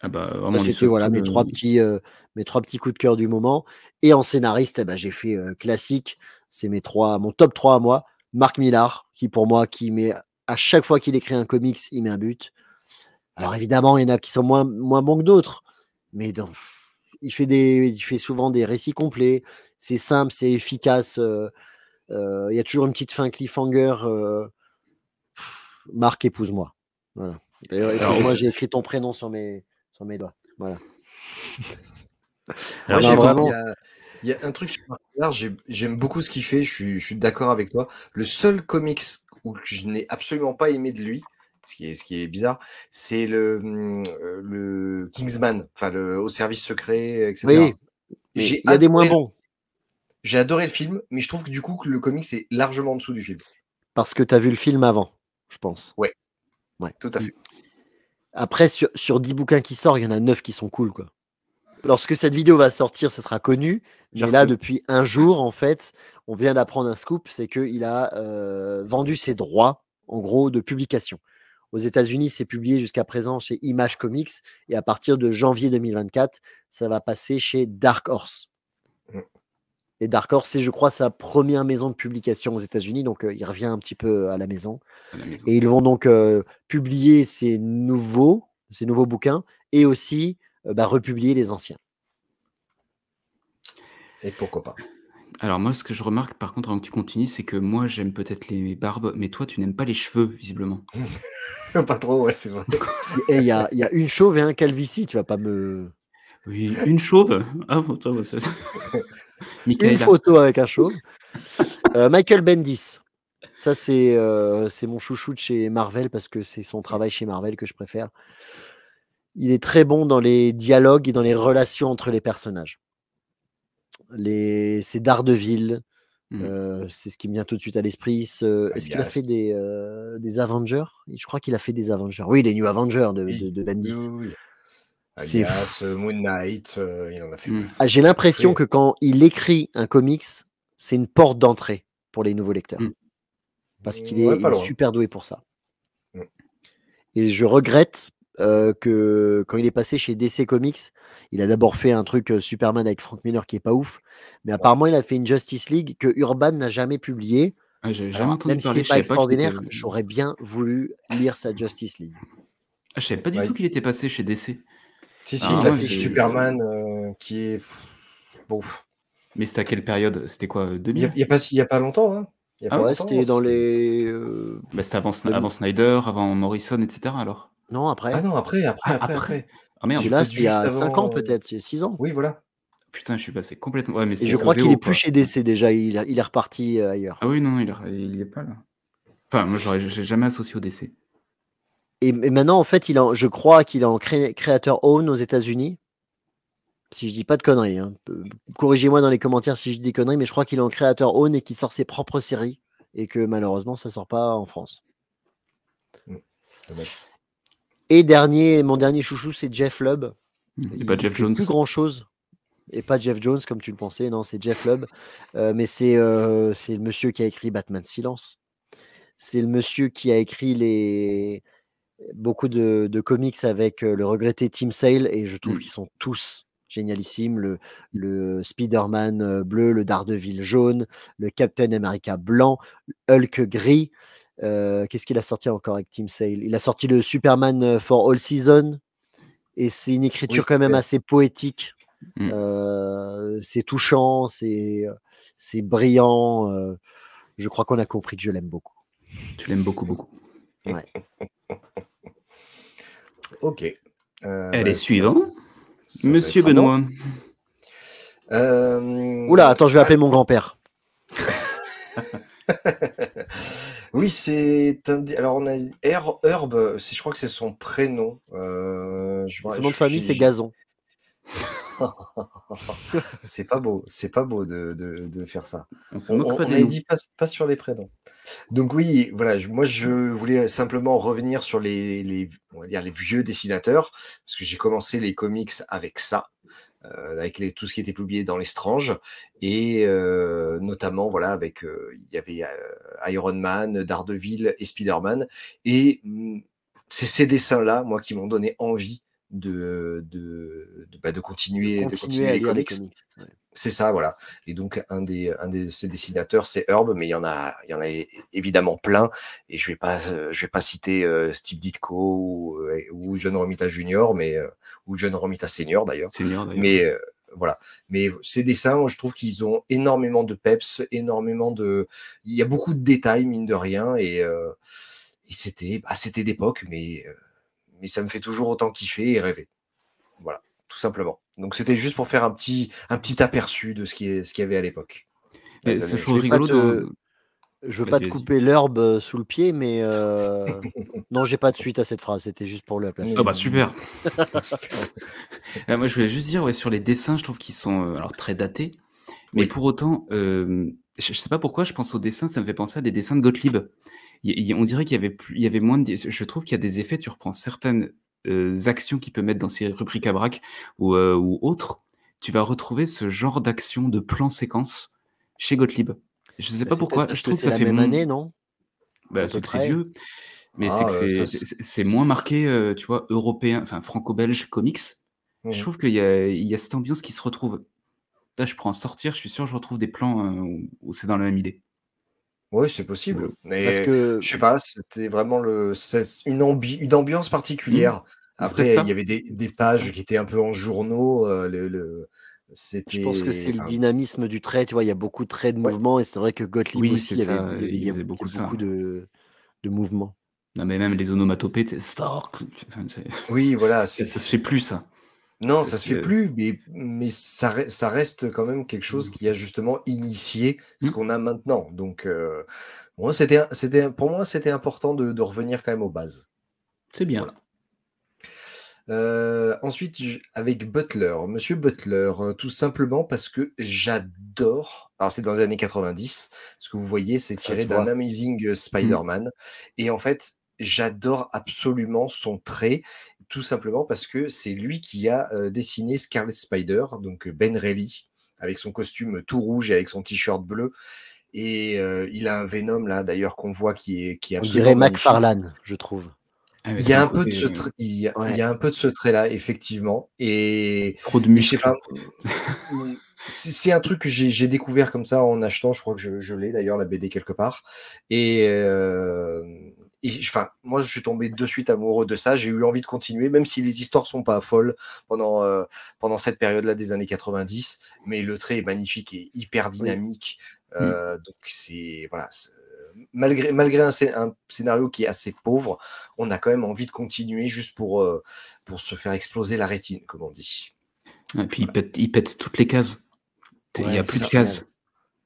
Speaker 2: Ah bah,
Speaker 1: C'était voilà, mes,
Speaker 2: le-
Speaker 1: trois petits, euh, mes trois petits coups de cœur du moment. Et en scénariste, eh ben, j'ai fait euh, classique. C'est mes trois, mon top 3 à moi. Marc Millard, qui pour moi, qui met à chaque fois qu'il écrit un comics, il met un but. Alors évidemment, il y en a qui sont moins, moins bons que d'autres. Mais donc, il, fait des, il fait souvent des récits complets. C'est simple, c'est efficace. euh, euh, il y a toujours une petite fin cliffhanger. euh, Marc, épouse-moi. Voilà. D'ailleurs, épouse-moi, j'ai écrit ton prénom sur mes, sur mes doigts. Voilà.
Speaker 3: Moi,
Speaker 2: Alors,
Speaker 1: Non,
Speaker 3: j'aime-
Speaker 1: vraiment.
Speaker 3: il, y a, il y a un truc sur j'aime beaucoup ce qu'il fait, je suis, je suis d'accord avec toi. Le seul comics où je n'ai absolument pas aimé de lui, ce qui est, ce qui est bizarre, c'est le, hum, euh, le Kingsman, enfin le Au service secret, etc.
Speaker 1: Oui, il y a des moins bons.
Speaker 3: J'ai adoré le film, mais je trouve que du coup que le comics est largement en dessous du film.
Speaker 1: Parce que tu as vu le film avant, je pense.
Speaker 3: Tout à fait.
Speaker 1: Après, sur, sur 10 bouquins qui sortent, il y en a 9 qui sont cool. Quoi. Lorsque cette vidéo va sortir, ce sera connu. Mais là, depuis un jour, en fait, on vient d'apprendre un scoop, c'est qu'il a euh, vendu ses droits, en gros, de publication. Aux États-Unis, c'est publié jusqu'à présent chez Image Comics, et à partir de janvier 2024, ça va passer chez Dark Horse.
Speaker 3: Mm.
Speaker 1: Et Dark Horse, c'est, je crois, sa première maison de publication aux États-Unis, donc euh, il revient un petit peu à la maison.
Speaker 2: à la maison.
Speaker 1: Et ils vont donc euh, publier ces nouveaux, ces nouveaux bouquins et aussi euh, bah, republier les anciens.
Speaker 3: Et pourquoi pas.
Speaker 2: Alors moi, ce que je remarque, par contre, avant que tu continues, c'est que moi, j'aime peut-être les barbes, mais toi, tu n'aimes pas les cheveux, visiblement.
Speaker 3: pas trop, ouais, c'est vrai.
Speaker 1: Et il y a, il y a une chauve et un calvitie, tu vas pas me.
Speaker 2: Oui, une chauve. Ah, bon, toi, ça, ça-
Speaker 1: Une photo avec un chauve. Euh, Michael Bendis. Ça, c'est euh, c'est mon chouchou de chez Marvel parce que c'est son travail chez Marvel que je préfère. Il est très bon dans les dialogues et dans les relations entre les personnages. Les... C'est Daredevil,
Speaker 2: Mm.
Speaker 1: euh, c'est ce qui me vient tout de suite à l'esprit. ce- Est-ce qu'il a fait des, euh, des Avengers? Je crois qu'il a fait des Avengers. Oui, les New Avengers de, de- de Bendis.
Speaker 3: Oui.
Speaker 1: C'est
Speaker 3: Moon Knight, euh, il en a fait.
Speaker 2: Mm.
Speaker 1: Ah, J'ai l'impression que quand il écrit un comics, c'est une porte d'entrée pour les nouveaux lecteurs.
Speaker 2: Mm.
Speaker 1: Parce qu'il est,
Speaker 3: Ouais,
Speaker 1: il
Speaker 3: pas
Speaker 1: est
Speaker 3: loin.
Speaker 1: super doué pour ça.
Speaker 3: Mm.
Speaker 1: Et je regrette euh, que quand il est passé chez DC Comics, il a d'abord fait un truc euh, Superman avec Frank Miller qui est pas ouf, mais apparemment il a fait une Justice League que Urban n'a jamais publié.
Speaker 2: Ah, J'ai jamais
Speaker 1: Alors,
Speaker 2: entendu
Speaker 1: même si
Speaker 2: parler.
Speaker 1: c'est
Speaker 2: je
Speaker 1: pas extraordinaire, j'aurais bien voulu lire sa Justice League.
Speaker 2: Ah, je savais pas du
Speaker 3: Ouais.
Speaker 2: tout qu'il était passé chez DC.
Speaker 3: Si, si,
Speaker 2: Ah,
Speaker 3: il a fait
Speaker 2: c'est-
Speaker 3: Superman euh, qui est. Bon.
Speaker 2: Mais c'était à quelle période? C'était quoi euh,
Speaker 3: il
Speaker 2: 2000
Speaker 3: n'y a, pas, il y a pas longtemps. Hein. Il y a
Speaker 2: Ah
Speaker 3: pas
Speaker 1: ouais,
Speaker 3: longtemps,
Speaker 1: c'était dans
Speaker 3: c'est-
Speaker 1: les. euh,
Speaker 2: bah, C'était avant, avant Snyder, avant Morrison, etc. Alors
Speaker 1: Non, après.
Speaker 3: Ah non, après, après,
Speaker 2: Ah,
Speaker 3: après,
Speaker 2: après. Ah merde,
Speaker 1: c'était il y a
Speaker 3: juste
Speaker 1: 5
Speaker 3: avant,
Speaker 1: ans
Speaker 3: euh,
Speaker 1: peut-être, c'est 6 ans.
Speaker 3: Oui, voilà.
Speaker 2: putain, je suis passé complètement. Ouais, mais
Speaker 1: Et je crois qu'il est plus chez DC déjà, il, a- il est reparti euh, ailleurs.
Speaker 2: Ah oui, non, il, il est pas là. Enfin, moi, j'aurais- j'ai jamais associé au DC.
Speaker 1: Et, et maintenant, en fait, il en, je crois qu'il est en cré- créateur own aux États-Unis. Si je dis pas de conneries. hein. Corrigez-moi dans les commentaires si je dis des conneries, mais je crois qu'il est en créateur own et qu'il sort ses propres séries. Et que malheureusement, ça sort pas en France.
Speaker 3: Dommage.
Speaker 1: Et dernier, mon dernier chouchou, c'est Jeff Lubb.
Speaker 2: Et pas Jeff Jones.
Speaker 1: Plus grand chose. Et pas Jeff Jones comme tu le pensais, non, c'est Jeff Lubb. Euh, mais c'est euh, c'est le monsieur qui a écrit Batman Silence. C'est le monsieur qui a écrit les beaucoup de, de comics avec euh, le regretté Tim Sale et je trouve
Speaker 2: Mm.
Speaker 1: qu'ils sont tous génialissimes. Le, le Spider-Man bleu, le Daredevil jaune, le Captain America blanc, Hulk gris. Euh, Qu'est-ce qu'il a sorti encore avec Tim Sale Il a sorti le Superman euh, for All Season et c'est une écriture
Speaker 3: Oui,
Speaker 1: quand même assez poétique.
Speaker 2: Mm.
Speaker 1: Euh, c'est touchant, c'est c'est brillant. euh, je crois qu'on a compris que je l'aime beaucoup.
Speaker 2: Tu l'aimes beaucoup, beaucoup.
Speaker 3: Ok. Euh,
Speaker 2: Elle
Speaker 3: bah,
Speaker 2: est suivante. Monsieur. Benoît.
Speaker 3: Euh,
Speaker 1: Oula, attends, je vais appeler mon grand-père.
Speaker 3: oui, c'est un. Alors, on a Her- Herb, je crois que c'est son prénom. Euh, je-
Speaker 1: Son nom de famille, c'est Gazon.
Speaker 3: C'est pas beau, c'est pas beau de, de, de faire ça.
Speaker 2: On se
Speaker 3: On, on- dit pas, pas sur les prénoms. Donc oui, voilà, moi je voulais simplement revenir sur les, les, on va dire les vieux dessinateurs, parce que j'ai commencé les comics avec ça, euh, avec les, tout ce qui était publié dans les Strange, et euh, notamment voilà avec, euh, il y avait euh, Iron Man, Daredevil et Spider-Man, et hum, c'est ces dessins-là, moi, qui m'ont donné envie de, de, de, bah, de continuer, de
Speaker 1: Continuer
Speaker 3: les comics.
Speaker 1: comics. ouais.
Speaker 3: C'est ça, voilà. Et donc un des un de ces dessinateurs, c'est Herb, mais il y en a il y en a évidemment plein. Et je vais pas je vais pas citer euh, Steve Ditko ou, euh, ou John Romita Jr. mais euh, ou John Romita Senior d'ailleurs. Mais euh, voilà. Mais ces dessins, moi, je trouve qu'ils ont énormément de peps, énormément de. Il y a beaucoup de détails mine de rien et, euh, et c'était bah, c'était d'époque, mais euh, mais ça me fait toujours autant kiffer et rêver. Voilà, tout simplement. Donc c'était juste pour faire un petit un petit aperçu de ce qui est ce qu'il y avait à l'époque.
Speaker 2: c'est chose
Speaker 1: je
Speaker 2: rigolo.
Speaker 1: te-
Speaker 2: dans-
Speaker 1: Je veux
Speaker 2: Vas-y,
Speaker 1: pas te
Speaker 2: vas-y.
Speaker 1: couper l'herbe euh, sous le pied, mais euh, non, j'ai pas de suite à cette phrase. C'était juste pour le placer.
Speaker 2: Ah bah super. Euh, moi je voulais juste dire ouais, sur les dessins, je trouve qu'ils sont euh, alors très datés, mais
Speaker 3: Oui.
Speaker 2: pour autant, euh, je, je sais pas pourquoi, je pense aux dessins, ça me fait penser à des dessins de Gottlieb. Il- il- on dirait qu'il y avait plus, il y avait moins de, je trouve qu'il y a des effets. Tu reprends certaines actions qu'il peut mettre dans ses rubriques à braque ou, euh, ou autres, tu vas retrouver ce genre d'action de plan séquence chez Gottlieb. Je sais
Speaker 1: Bah,
Speaker 2: pas pourquoi,
Speaker 1: parce
Speaker 2: je trouve que ça
Speaker 1: la
Speaker 2: fait
Speaker 1: même
Speaker 2: mon-
Speaker 1: année, non?
Speaker 2: Bah, c'est que c'est vieux, mais
Speaker 3: Ah,
Speaker 2: c'est que
Speaker 3: euh,
Speaker 2: c'est- c'est moins marqué, euh, tu vois, européen, enfin franco-belge comics.
Speaker 3: Mhm.
Speaker 2: Je trouve qu'il y y a cette ambiance qui se retrouve. Là, je prends sortir, je suis sûr, je retrouve des plans euh, où c'est dans la même idée.
Speaker 3: Oui, c'est possible. Mais
Speaker 1: Parce que
Speaker 3: je sais pas, c'était vraiment le c'est une, ambi- une ambiance particulière.
Speaker 2: C'est
Speaker 3: Après, il y avait des, des pages qui étaient un peu en journaux. euh, le,
Speaker 1: je pense que c'est le dynamisme du trait. Tu vois, il y a beaucoup de traits de
Speaker 3: Ouais.
Speaker 1: mouvement et c'est vrai que Gottlieb
Speaker 2: Oui,
Speaker 1: aussi, il y avait, il y
Speaker 2: beaucoup ça.
Speaker 1: beaucoup de, de mouvements.
Speaker 2: Non, mais même les onomatopées, c'est Stark. Enfin,
Speaker 3: Oui, voilà.
Speaker 2: ça
Speaker 3: c'est-
Speaker 2: se fait plus, ça.
Speaker 3: Non, ça se fait plus, mais, mais ça, re- ça reste quand même quelque chose qui a justement initié ce
Speaker 2: Mm.
Speaker 3: qu'on a maintenant. Donc, euh, moi, c'était, c'était, pour moi, c'était important de, de revenir quand même aux bases.
Speaker 2: C'est bien.
Speaker 3: Voilà. Euh, ensuite, avec Butler, Monsieur Butler, euh, tout simplement parce que j'adore. Alors, c'est dans les années 90. Ce que vous voyez, c'est tiré d'un. Amazing euh, Spider-Man. Et en fait, j'adore absolument son trait, tout simplement parce que c'est lui qui a euh, dessiné Scarlet Spider, donc euh, Ben Reilly, avec son costume tout rouge et avec son t-shirt bleu. Et euh, il a un Venom là, d'ailleurs, qu'on voit qui est, qui est
Speaker 1: On
Speaker 3: absolument
Speaker 1: dirait
Speaker 3: magnifique.
Speaker 1: McFarlane, je trouve.
Speaker 2: Ah,
Speaker 3: Il y a
Speaker 2: un
Speaker 3: peu de ce trait, il y a,
Speaker 1: Ouais.
Speaker 3: il y a un peu de ce trait-là, effectivement. Et,
Speaker 2: Trop de
Speaker 3: et je sais
Speaker 2: muscles.
Speaker 3: pas, c'est c'est un truc que j'ai j'ai découvert comme ça en achetant. Je crois que je, je l'ai d'ailleurs la BD quelque part. Et, euh, et enfin, moi, je suis tombé de suite amoureux de ça. J'ai eu envie de continuer, même si les histoires sont pas folles pendant euh, pendant cette période-là des années 90. Mais le trait est magnifique et hyper dynamique. Euh, Donc c'est voilà. c'est- Malgré, malgré un, scé- un scénario qui est assez pauvre, on a quand même envie de continuer juste pour, euh, pour se faire exploser la rétine, comme on dit.
Speaker 2: Et puis il pète, il pète toutes les cases. Il
Speaker 1: Ouais,
Speaker 2: y a plus de cases.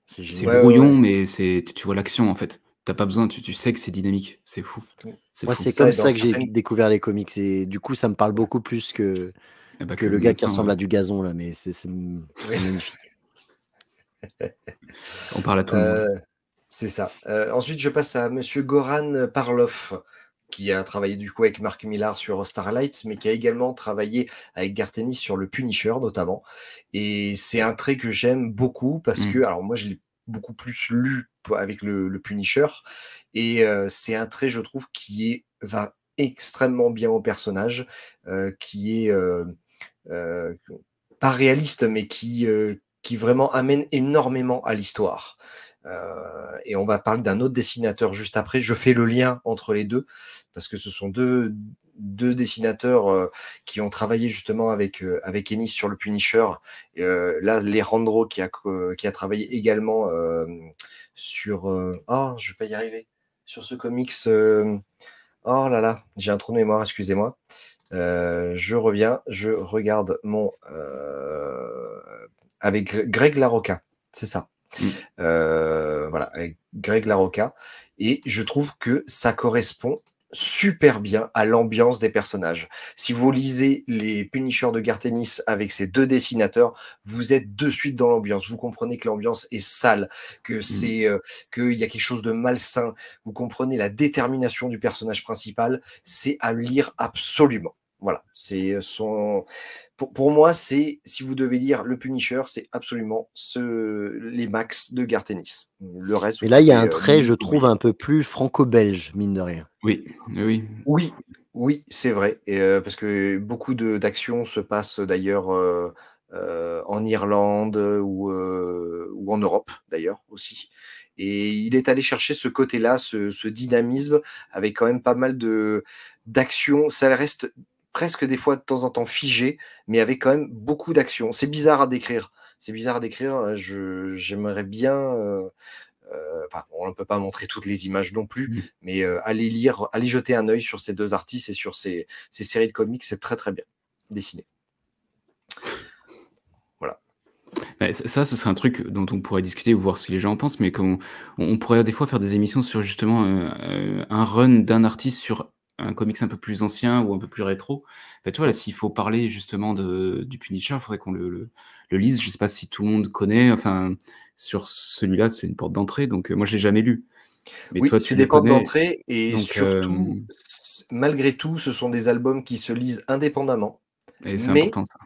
Speaker 1: C'est.
Speaker 3: Ouais,
Speaker 2: brouillon,
Speaker 3: ouais.
Speaker 2: mais c'est tu vois l'action en fait. T'as pas besoin, tu, tu sais que c'est dynamique, c'est fou.
Speaker 1: C'est Moi, c'est comme ça que j'ai
Speaker 3: certaines-
Speaker 1: découvert les comics et du coup, ça me parle beaucoup plus que,
Speaker 2: Eh bah,
Speaker 1: que le gars qui ressemble à du gazon là, mais c'est magnifique.
Speaker 2: On parle à tout le monde.
Speaker 3: Euh, c'est ça. Euh, ensuite, je passe à Monsieur Goran Parlov, qui a travaillé du coup avec Mark Millar sur Starlight, mais qui a également travaillé avec Gartenis sur le Punisher notamment. Et c'est un trait que j'aime beaucoup parce
Speaker 2: Mm.
Speaker 3: que, alors moi, je l'ai beaucoup plus lu avec le, Punisher, et euh, c'est un trait, je trouve, qui va extrêmement bien au personnage, euh, qui est euh, pas réaliste, mais qui, qui vraiment amène énormément à l'histoire. Et on va parler d'un autre dessinateur juste après. Je fais le lien entre les deux parce que ce sont deux, deux dessinateurs euh, qui ont travaillé justement avec, euh, avec Ennis sur le Punisher. Euh, là, Lerandro qui a, qui a travaillé également sur. Oh, je vais pas y arriver. Sur ce comics. Oh là là, j'ai un trou de mémoire, excusez-moi. Euh, je reviens, je regarde mon. euh, avec Gre- Greg Larocca, c'est ça.
Speaker 2: Mm.
Speaker 3: Euh, voilà, avec Greg Larocca. Et je trouve que ça correspond super bien à l'ambiance des personnages. Si vous lisez les Punishers de Gartenis avec ces deux dessinateurs, vous êtes de suite dans l'ambiance. Vous comprenez que l'ambiance est sale, que c'est euh, qu'il y a quelque chose de malsain. Vous comprenez la détermination du personnage principal. C'est à lire absolument. Voilà, c'est son. Pour, pour moi, c'est si vous devez lire le Punisher, c'est absolument ce les max de Gartenis. Le reste.
Speaker 1: Mais
Speaker 3: vous
Speaker 1: là, il y a un
Speaker 3: euh,
Speaker 1: trait, je trouve, un peu plus franco-belge, mine de rien.
Speaker 2: Oui, oui.
Speaker 3: Oui, oui, c'est vrai. Et, euh, parce que beaucoup de- d'actions se passent d'ailleurs euh, euh, en Irlande ou, en Europe d'ailleurs aussi. Et il est allé chercher ce côté-là, ce, dynamisme, avec quand même pas mal d'actions. Ça reste presque des fois de temps en temps figé, mais avec quand même beaucoup d'actions. C'est bizarre à décrire. C'est bizarre à décrire. euh, Je, j'aimerais bien. Enfin, on ne peut pas montrer toutes les images non plus, mais euh, allez lire, allez jeter un œil sur ces deux artistes et sur ces, ces séries de comics, c'est très très bien dessiné.
Speaker 2: Ouais, ça, ça, ce serait un truc dont on pourrait discuter ou voir si les gens en pensent, mais qu'on on pourrait des fois faire des émissions sur justement euh, euh, un run d'un artiste sur un comics un peu plus ancien ou un peu plus rétro. Bah, tu vois, là, s'il faut parler justement de, du Punisher, il faudrait qu'on le, le, le lise. Je sais pas si tout le monde connaît. Enfin, sur celui-là, c'est une porte d'entrée, donc euh, moi, je l'ai jamais lu. Mais
Speaker 3: oui, c'est des portes d'entrée et
Speaker 2: donc,
Speaker 3: surtout,
Speaker 2: euh,
Speaker 3: malgré tout, ce sont des albums qui se lisent indépendamment.
Speaker 2: Et c'est
Speaker 3: Mais-
Speaker 2: important, ça.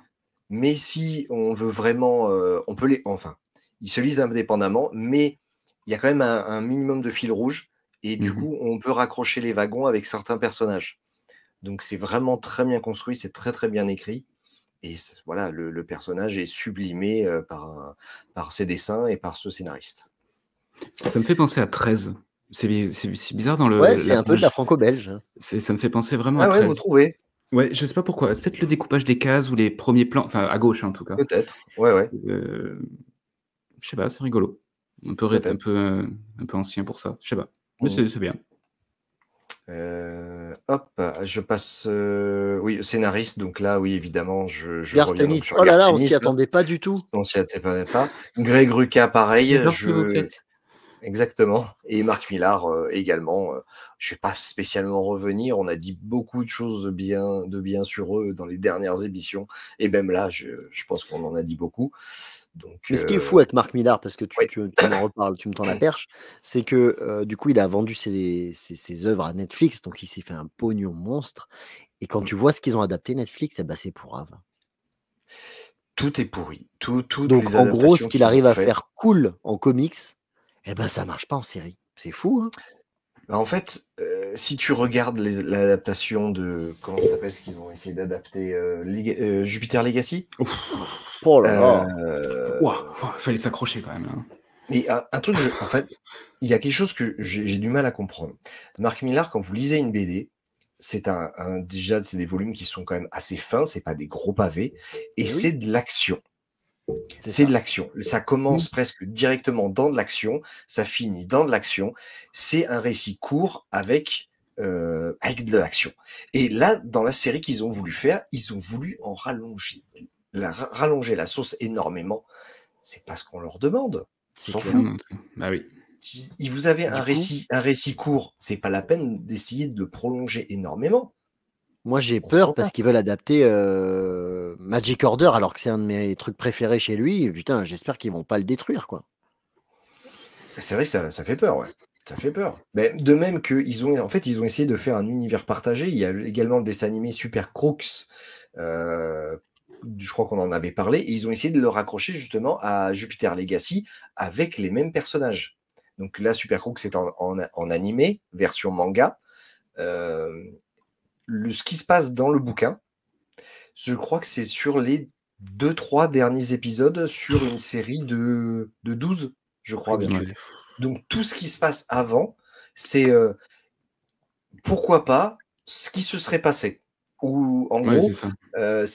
Speaker 3: Mais si on veut vraiment, euh, on peut les, enfin, ils se lisent indépendamment, mais il y a quand même un, un minimum de fil rouge et du
Speaker 2: Mhm.
Speaker 3: coup, on peut raccrocher les wagons avec certains personnages. Donc c'est vraiment très bien construit, c'est très très bien écrit. Et voilà, le, le personnage est sublimé euh, par, un- par ses dessins et par ce scénariste.
Speaker 2: Ça, me fait penser à 13. C'est bi- c'est- c'est bizarre dans le.
Speaker 1: Ouais, c'est
Speaker 2: la
Speaker 1: un peu de la franco-belge. hein.
Speaker 2: Ça me fait penser vraiment
Speaker 3: Ah
Speaker 2: à
Speaker 3: ouais,
Speaker 2: 13.
Speaker 3: vous trouvez?
Speaker 2: Ouais, je sais pas pourquoi. C'est peut-être le découpage des cases ou les premiers plans, enfin à gauche en tout cas.
Speaker 3: Peut-être. Ouais, ouais.
Speaker 2: Euh, je sais pas, c'est rigolo. Un peu, un peu, un peu ancien pour ça. Je sais pas. Mais c'est bien.
Speaker 3: Euh, hop, je passe. euh, oui, scénariste. Donc là, oui, évidemment, je, je reviens
Speaker 1: Gartenis.
Speaker 3: sur
Speaker 1: Oh là là, on s'y attendait pas du tout.
Speaker 3: On s'y attendait pas. Greg Rucka, pareil. Je... Exactement. Et Marc Millard euh, également. Euh, Je vais pas spécialement revenir. On a dit beaucoup de choses de bien, de bien sur eux dans les dernières émissions. Et même là, je, je pense qu'on en a dit beaucoup. Donc,
Speaker 1: Mais ce qui est
Speaker 3: euh,
Speaker 1: fou avec Marc Millard, parce que tu,
Speaker 3: oui.
Speaker 1: tu- tu m'en reparles, tu me tends la perche, c'est que euh, du coup, il a vendu ses, ses- ses œuvres à Netflix, donc il s'est fait un pognon monstre. Et quand tu vois ce qu'ils ont adapté Netflix, eh ben, c'est pourrave.
Speaker 3: tout est pourri. Tout, toutes
Speaker 1: Donc en gros, ce qu'il arrive à faire cool en comics, eh ben ça marche pas en série. C'est fou, hein
Speaker 3: Bah, en fait, euh, si tu regardes l'adaptation de comment ça s'appelle ce qu'ils vont essayer d'adapter euh, euh, Jupiter Legacy?
Speaker 1: Oh là là.
Speaker 3: Euh,
Speaker 2: Ouah, ouah, fallait s'accrocher quand même. Là.
Speaker 3: Mais un, un truc, je- en fait, il y a quelque chose que j'ai du mal à comprendre. Marc Millar, quand vous lisez une BD, c'est un, un- déjà c'est des volumes qui sont quand même assez fins, c'est pas des gros pavés, et
Speaker 1: Eh oui.
Speaker 3: c'est de l'action.
Speaker 1: C'est
Speaker 3: de l'action. Ça commence presque directement dans de l'action, ça finit dans de l'action. C'est un récit court avec euh, avec de l'action. Et là, dans la série qu'ils ont voulu faire, ils ont voulu en rallonger, la, rallonger la sauce énormément. C'est pas ce qu'on leur demande.
Speaker 1: C'est
Speaker 3: s'en fout.
Speaker 2: Bah oui.
Speaker 3: il vous avez un
Speaker 1: coup-
Speaker 3: récit, un récit court, c'est pas la peine d'essayer de le prolonger énormément.
Speaker 1: Moi, j'ai
Speaker 3: On
Speaker 1: peur parce qu'ils veulent adapter euh, Magic Order alors que c'est un de mes trucs préférés chez lui. Putain, j'espère qu'ils vont pas le détruire, quoi.
Speaker 3: C'est vrai que ça, ça fait peur, ouais. Ça fait peur. Mais de même qu'ils ont, en fait, ils ont essayé de faire un univers partagé. Il y a également le dessin animé Super Crooks. euh, je crois qu'on en avait parlé. Et ils ont essayé de le raccrocher justement à Jupiter Legacy avec les mêmes personnages. Donc là, Super Crooks c'est en, en, en animé, version manga. Euh, le, ce qui se passe dans le bouquin, je crois que c'est sur les deux, trois derniers épisodes sur une série de, de 12, je crois bien.
Speaker 2: Ouais.
Speaker 3: Donc tout ce qui se passe avant, c'est euh, pourquoi pas ce qui se serait passé. Ou en
Speaker 2: Ouais,
Speaker 3: gros,
Speaker 2: c'est
Speaker 3: euh,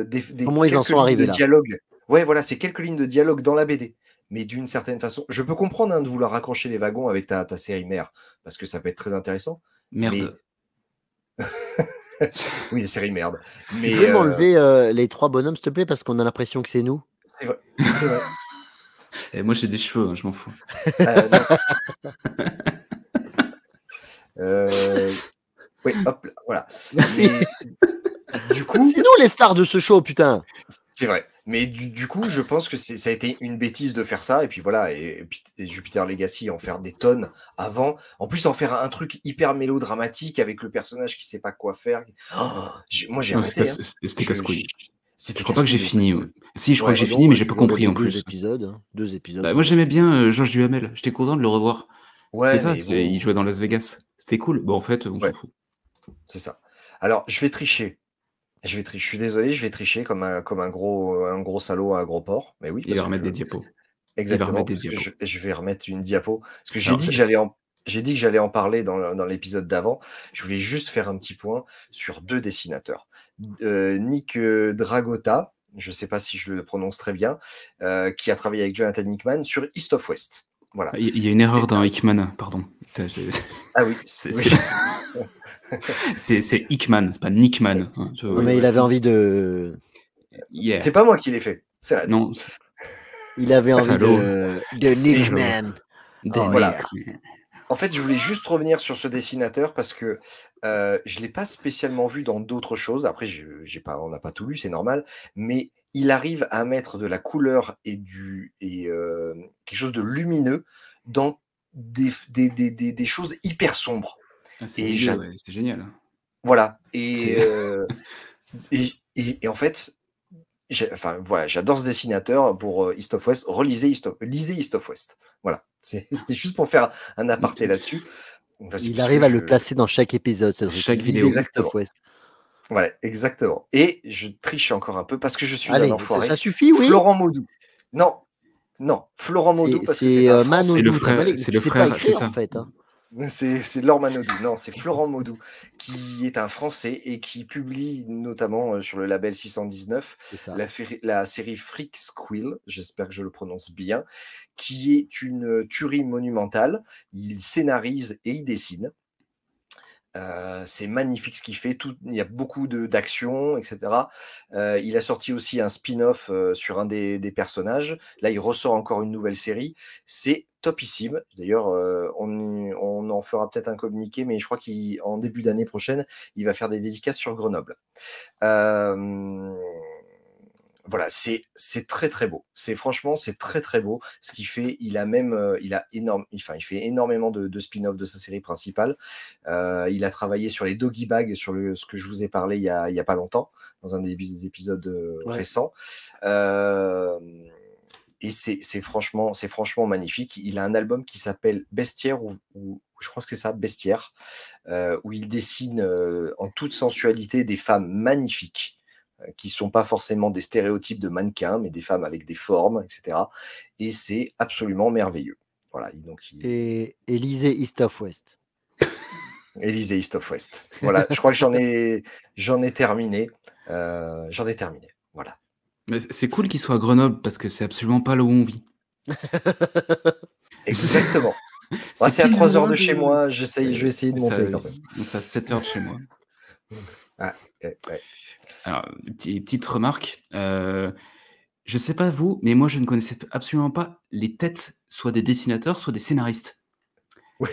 Speaker 3: euh, des, des-
Speaker 1: Comment ils en
Speaker 3: quelques
Speaker 1: sont
Speaker 3: lignes
Speaker 1: arrivés
Speaker 3: de
Speaker 1: là
Speaker 3: dialogue. Ouais, voilà, c'est quelques lignes de dialogue dans la BD. Mais d'une certaine façon, je peux comprendre hein, de vouloir raccrocher les wagons avec ta, ta série mère, parce que ça peut être très intéressant.
Speaker 2: Merde.
Speaker 3: Oui, les séries merde.
Speaker 1: Tu
Speaker 3: Mais
Speaker 1: peux
Speaker 3: euh,
Speaker 1: m'enlever euh, les trois bonhommes, s'il te plaît, parce qu'on a l'impression que c'est nous.
Speaker 3: c'est vrai. c'est vrai.
Speaker 2: Et moi, j'ai des cheveux, hein, je m'en fous.
Speaker 3: Euh, non. Euh, Oui, hop, là, voilà.
Speaker 1: Merci.
Speaker 3: Mais, du coup,
Speaker 1: C'est nous les stars de ce show, putain.
Speaker 3: C'est vrai. Mais du, du coup, je pense que ça a été une bêtise de faire ça. Et puis voilà, et, Jupiter Legacy, en faire des tonnes avant. En plus, en faire un truc hyper mélodramatique avec le personnage qui sait pas quoi faire. Oh, moi, j'ai arrêté.
Speaker 2: c'était
Speaker 3: hein.
Speaker 2: c'était-
Speaker 3: Je-
Speaker 2: casse-couille.
Speaker 3: je-
Speaker 2: crois pas que j'ai fini. ouais. Si, je crois
Speaker 3: Ouais,
Speaker 2: que j'ai fini, mais j'ai pas compris en
Speaker 1: Deux
Speaker 2: plus.
Speaker 1: épisodes. hein. Deux épisodes.
Speaker 2: Bah,
Speaker 1: ça
Speaker 2: moi, j'aimais bien euh, Georges Duhamel. J'étais content de le revoir.
Speaker 3: Ouais,
Speaker 2: c'est ça,
Speaker 3: bon,
Speaker 2: il jouait dans Las Vegas. C'était cool. Bon, en fait, on
Speaker 3: Ouais.
Speaker 2: s'en fout.
Speaker 3: c'est ça. Alors, je vais tricher. Je vais tricher. Je suis désolé, je vais tricher comme un, comme un gros, un gros salaud à un gros porc. Mais oui.
Speaker 2: Il va remettre
Speaker 3: je-
Speaker 2: des diapos.
Speaker 3: Exactement.
Speaker 2: des diapos.
Speaker 3: je, je vais remettre une diapo. Parce que j'ai dit que j'allais en, j'ai dit que j'allais en parler dans, l'épisode d'avant. Je voulais juste faire un petit point sur deux dessinateurs. Euh, Nick euh, Dragota, je ne sais pas si je le prononce très bien, euh, qui a travaillé avec Jonathan Hickman sur East of West. Voilà.
Speaker 2: Il y a une erreur dans Hickman, pardon. Putain,
Speaker 3: Ah oui,
Speaker 2: C'est
Speaker 3: oui.
Speaker 2: c'est- Hickman, c'est pas Nickman. hein.
Speaker 1: Mais il avait envie de.
Speaker 2: Yeah.
Speaker 3: C'est pas moi qui l'ai fait. C'est vrai.
Speaker 2: Non,
Speaker 1: Il avait envie
Speaker 2: Salaud.
Speaker 1: de. De Nickman.
Speaker 3: Voilà.
Speaker 2: Hickman.
Speaker 3: En fait, je voulais juste revenir sur ce dessinateur parce que euh, je ne l'ai pas spécialement vu dans d'autres choses. Après, j'ai j'ai pas, on n'a pas tout lu, c'est normal. Mais il arrive à mettre de la couleur et, du, et euh, quelque chose de lumineux dans des, des, des, des, des choses hyper sombres.
Speaker 2: Ah, c'est ouais, génial.
Speaker 3: Voilà. Et,
Speaker 2: C'est-
Speaker 3: euh, et, et- et en fait, j'ai- enfin, voilà, j'adore ce dessinateur pour euh, East of West. Relisez East of, lisez East of West. Voilà. C'est- C'était juste pour faire un aparté là-dessus.
Speaker 1: Il arrive à le placer dans chaque épisode.
Speaker 2: Chaque vidéo.
Speaker 1: East of
Speaker 3: Exactement.
Speaker 1: West.
Speaker 3: Voilà, exactement. Et je triche encore un peu parce que je suis
Speaker 1: Allez,
Speaker 3: un
Speaker 1: ça,
Speaker 3: enfoiré.
Speaker 1: ça suffit, oui.
Speaker 3: Florent Maudou. Non, non, Florent Maudou
Speaker 1: C'est
Speaker 3: parce que
Speaker 1: c'est, euh,
Speaker 2: le
Speaker 1: t'as
Speaker 2: frère- c'est le frère,
Speaker 1: écrire,
Speaker 2: ça.
Speaker 1: en fait. hein.
Speaker 3: C'est Laure Manodou. Non, c'est Florent Maudou qui est un Français et qui publie notamment euh, sur le label 619
Speaker 1: C'est ça.
Speaker 3: la, la série Freak Squill, j'espère que je le prononce bien, qui est une tuerie monumentale. Il scénarise et il dessine. Euh, c'est magnifique ce qu'il fait. Il y a beaucoup de- d'action, etc. Euh, il a sorti aussi un spin-off euh, sur un des, personnages. Là, il ressort encore une nouvelle série. C'est topissime. D'ailleurs, on, en fera peut-être un communiqué, mais je crois qu'en début d'année prochaine, il va faire des dédicaces sur Grenoble. Voilà, c'est c'est très très beau. C'est franchement c'est très très beau ce qu'il fait. Il a même euh, il a énorme, enfin il fait énormément de, de spin-off de sa série principale. Euh, il a travaillé sur les doggy bags, sur le ce que je vous ai parlé il y a il y a pas longtemps dans un des épisodes euh,
Speaker 1: Ouais.
Speaker 3: récents. Euh, et c'est c'est franchement c'est franchement magnifique. Il a un album qui s'appelle Bestiaire ou, ou- je crois que c'est ça Bestiaire où il dessine en toute sensualité des femmes magnifiques qui sont pas forcément des stéréotypes de mannequins, mais des femmes avec des formes, etc. Et c'est absolument merveilleux. Voilà, il- donc il...
Speaker 1: Et, et lisez East of West.
Speaker 3: Élysée East of West. Voilà, je crois que j'en ai, j'en ai terminé. Euh, j'en ai terminé. Voilà.
Speaker 2: Mais c'est- cool qu'il soit à Grenoble parce que c'est absolument pas là où on vit.
Speaker 3: Exactement. C'est à
Speaker 2: pile
Speaker 3: 3 heures de chez moi. J'essaye, je vais essayer de
Speaker 2: Ça-
Speaker 3: monter quand même.
Speaker 2: donc C'est à 7 heures de chez moi.
Speaker 3: Ouais, ouais.
Speaker 2: Alors, petit- petite remarque. euh, je sais pas vous, mais moi je ne connaissais absolument pas les têtes soit des dessinateurs, soit des scénaristes.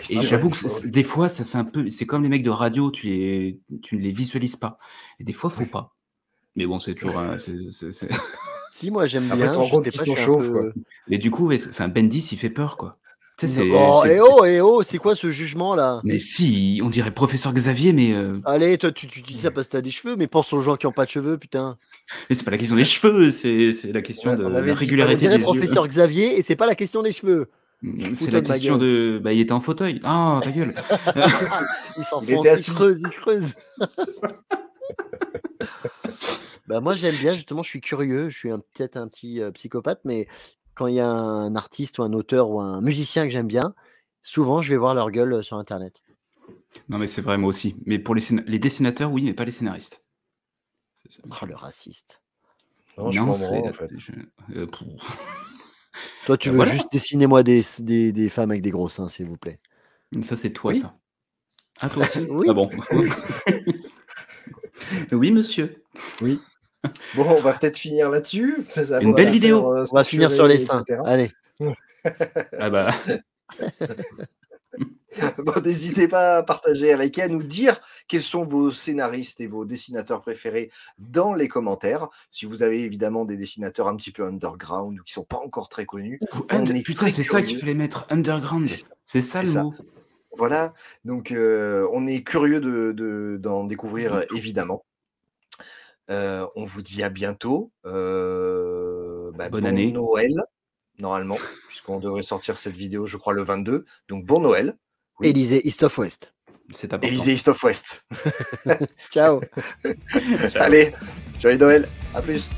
Speaker 2: Et j'avoue que des fois, ça fait un peu. C'est comme les mecs de radio, tu les, tu ne les visualises pas. Et des fois, faut pas. Mais bon, c'est toujours. c'est- c'est-
Speaker 1: Si, moi j'aime
Speaker 3: Après,
Speaker 1: bien. je pas, je un peu-
Speaker 2: Mais du coup, ouais, enfin, Bendis, il fait peur, quoi. Tu sais, c'est.
Speaker 1: Oh,
Speaker 2: c'est-
Speaker 1: eh oh, eh oh, c'est quoi ce jugement là?
Speaker 2: Mais si, on dirait professeur Xavier, mais, euh,
Speaker 1: Allez, toi tu, tu dis ça parce que t'as des cheveux, mais pense aux gens qui ont pas de cheveux, putain.
Speaker 2: mais c'est pas la question des cheveux, c'est c'est la question
Speaker 3: Ouais,
Speaker 2: de
Speaker 3: on
Speaker 2: la
Speaker 3: dit-
Speaker 1: On
Speaker 2: régularité
Speaker 1: dirait
Speaker 2: des yeux.
Speaker 1: professeur Xavier et c'est pas la question des cheveux.
Speaker 2: C'est
Speaker 1: Fous-toi
Speaker 2: la
Speaker 1: ma
Speaker 2: question de. Bah, il était en fauteuil. Ah, ta gueule.
Speaker 1: Il s'enfonce,
Speaker 3: était
Speaker 1: il,
Speaker 3: assis.
Speaker 1: creuse, il creuse. bah moi j'aime bien justement, je suis curieux, je suis un- peut-être un petit euh, psychopathe, mais quand il y a un artiste ou un auteur ou un musicien que j'aime bien, souvent je vais voir leur gueule euh, sur internet.
Speaker 2: Non, mais c'est vrai, moi aussi. Mais pour les, les dessinateurs, oui, mais pas les scénaristes. Ça.
Speaker 1: Oh le raciste.
Speaker 3: Non, m'en
Speaker 2: c'est
Speaker 3: en fait.
Speaker 2: je- euh,
Speaker 1: Toi tu
Speaker 2: Euh,
Speaker 1: veux
Speaker 2: voilà.
Speaker 1: juste dessiner moi des, des, des femmes avec des gros seins, s'il vous plaît.
Speaker 2: Ça, c'est toi,
Speaker 1: Oui.
Speaker 2: ça. Ah, toi aussi
Speaker 1: Oui.
Speaker 2: Ah bon Oui, monsieur.
Speaker 3: Bon, on va peut-être finir là-dessus.
Speaker 2: Une belle
Speaker 3: faire,
Speaker 2: vidéo.
Speaker 3: euh,
Speaker 1: On va finir sur les seins.
Speaker 3: etc.
Speaker 1: Allez.
Speaker 2: Ah bah,
Speaker 3: Bon, n'hésitez pas à partager, à liker, à nous dire quels sont vos scénaristes et vos dessinateurs préférés dans les commentaires. Si vous avez évidemment des dessinateurs un petit peu underground ou qui sont pas encore très connus.
Speaker 2: Und-
Speaker 3: est
Speaker 2: putain, c'est ça qu'il fallait mettre underground.
Speaker 3: C'est ça.
Speaker 2: Le
Speaker 3: ça.
Speaker 2: mot.
Speaker 3: Voilà, donc euh, on est curieux de, de- d'en découvrir évidemment. Euh, on vous dit à bientôt. Euh, bah,
Speaker 2: Bonne
Speaker 3: bon
Speaker 2: année.
Speaker 3: Noël, normalement, puisqu'on devrait sortir cette vidéo, je crois, le 22. Donc bon Noël. Oui.
Speaker 1: Élysée, East of West.
Speaker 2: C'est important.
Speaker 3: Élysée East of West.
Speaker 1: Ciao.
Speaker 2: Ciao.
Speaker 3: Allez, joyeux Noël. À plus.